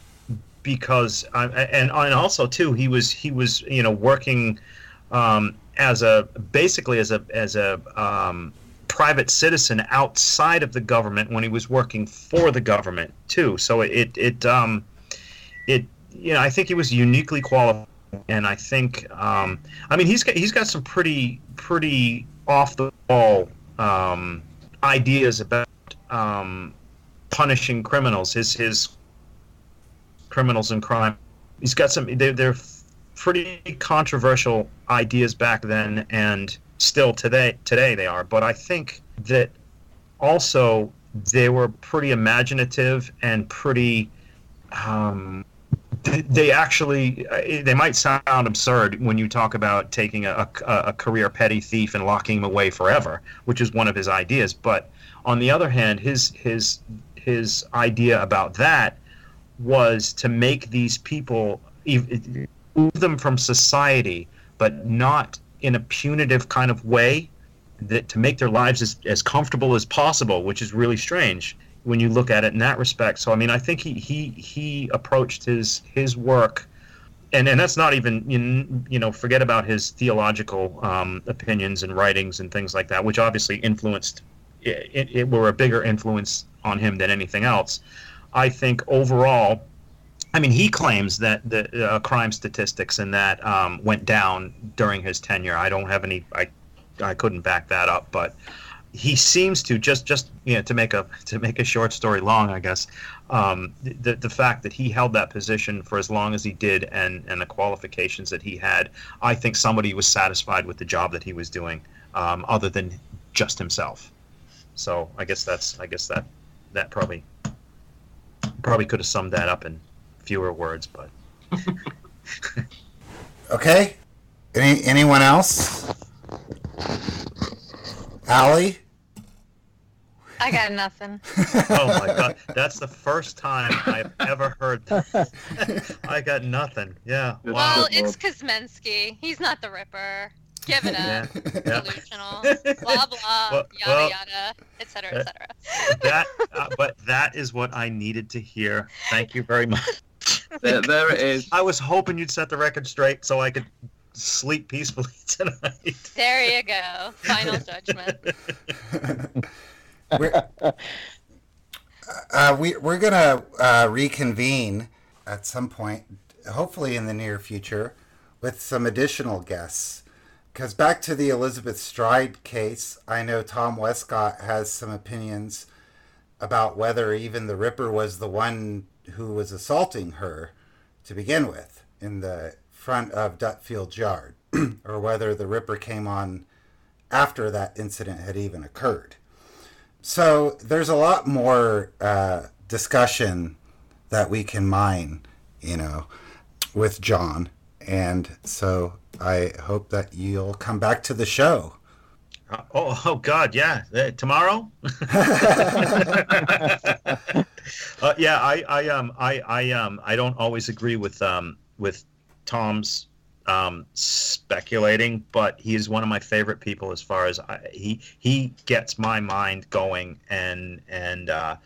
because uh, and and also too, he was he was you know working um, as a basically as a as a um, private citizen outside of the government when he was working for the government too. So it it um, it you know, I think he was uniquely qualified, and I think, um, I mean, he's got he's got some pretty pretty off the wall um, ideas about um, punishing criminals. His his criminals and crime. He's got some. They're, they're pretty controversial ideas back then, and still today today they are. But I think that also they were pretty imaginative and pretty um, they actually uh, they might sound absurd when you talk about taking a, a, a, career petty thief and locking him away forever, which is one of his ideas. But on the other hand, his his his idea about that was to make these people move them from society, but not in a punitive kind of way, that to make their lives as, as comfortable as possible, which is really strange when you look at it in that respect. So I mean, I think he he he approached his his work, and and that's not even you know forget about his theological um, opinions and writings and things like that, which obviously influenced it, it, were a bigger influence on him than anything else. I think overall. I mean, he claims that the uh, crime statistics and that um, went down during his tenure. I don't have any. I I couldn't back that up, but he seems to just just you know to make a to make a short story long i guess um, the the fact that he held that position for as long as he did and and the qualifications that he had i think somebody was satisfied with the job that he was doing um, other than just himself. So i guess that's i guess that that probably probably could have summed that up in fewer words but okay. Any anyone else Allie? I got nothing. oh my god, that's the first time I've ever heard that. I got nothing. Yeah. Wow. Well, it's Kosminski. He's not the Ripper. Give it up. Yeah. Delusional. blah blah. Well, yada well, yada. Etc. Etc. that, uh, but that is what I needed to hear. Thank you very much. There, there it is. I was hoping you'd set the record straight so I could sleep peacefully tonight. There you go. Final judgment. we're, uh, we, we're going to uh, reconvene at some point, hopefully in the near future, with some additional guests. Because back to the Elizabeth Stride case, I know Tom Wescott has some opinions about whether even the Ripper was the one who was assaulting her to begin with in the front of Dutfield's yard, or whether the Ripper came on after that incident had even occurred. So there's a lot more uh, discussion that we can mine, you know, with John. And so I hope that you'll come back to the show. Uh, oh, oh God, yeah. Uh, tomorrow? uh, yeah, I, I, um, I, I, um, I don't always agree with, um, with Tom's um, speculating, but he is one of my favorite people as far as I, he he gets my mind going, and and uh,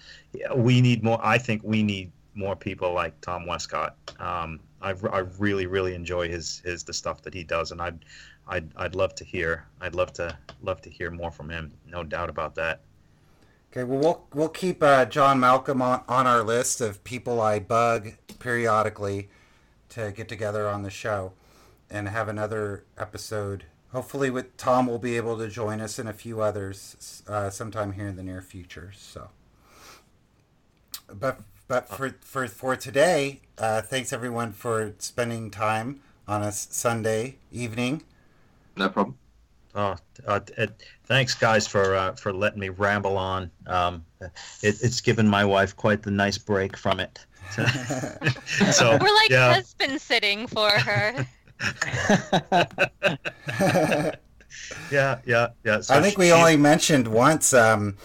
we need more. I think we need more people like Tom Wescott. Um, I, I really really enjoy his his the stuff that he does, and I'd I'd I'd love to hear I'd love to love to hear more from him. No doubt about that. Okay, well we'll we'll keep uh, John Malcolm on on our list of people I bug periodically to get together on the show and have another episode. Hopefully, with Tom, will be able to join us and a few others uh, sometime here in the near future. So, but but for for for today, uh, thanks everyone for spending time on a Sunday evening. No problem. Oh, uh, it, thanks, guys, for uh, for letting me ramble on. Um, it, it's given my wife quite the nice break from it. so we're like yeah. husband sitting for her. yeah, yeah, yeah. So I think we only mentioned once. Um,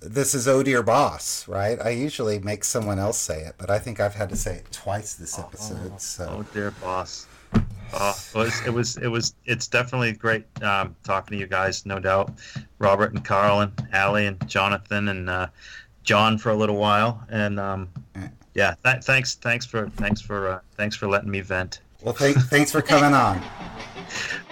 this is oh dear boss, right? I usually make someone else say it, but I think I've had to say it twice this episode. Oh, so. oh dear boss. Oh, it was it was it was it's definitely great um, talking to you guys, no doubt. Robert and Carl and Allie and Jonathan and uh, John for a little while, and um, yeah, th- thanks, thanks for, thanks for, uh, thanks for letting me vent. Well, th- thanks for coming on.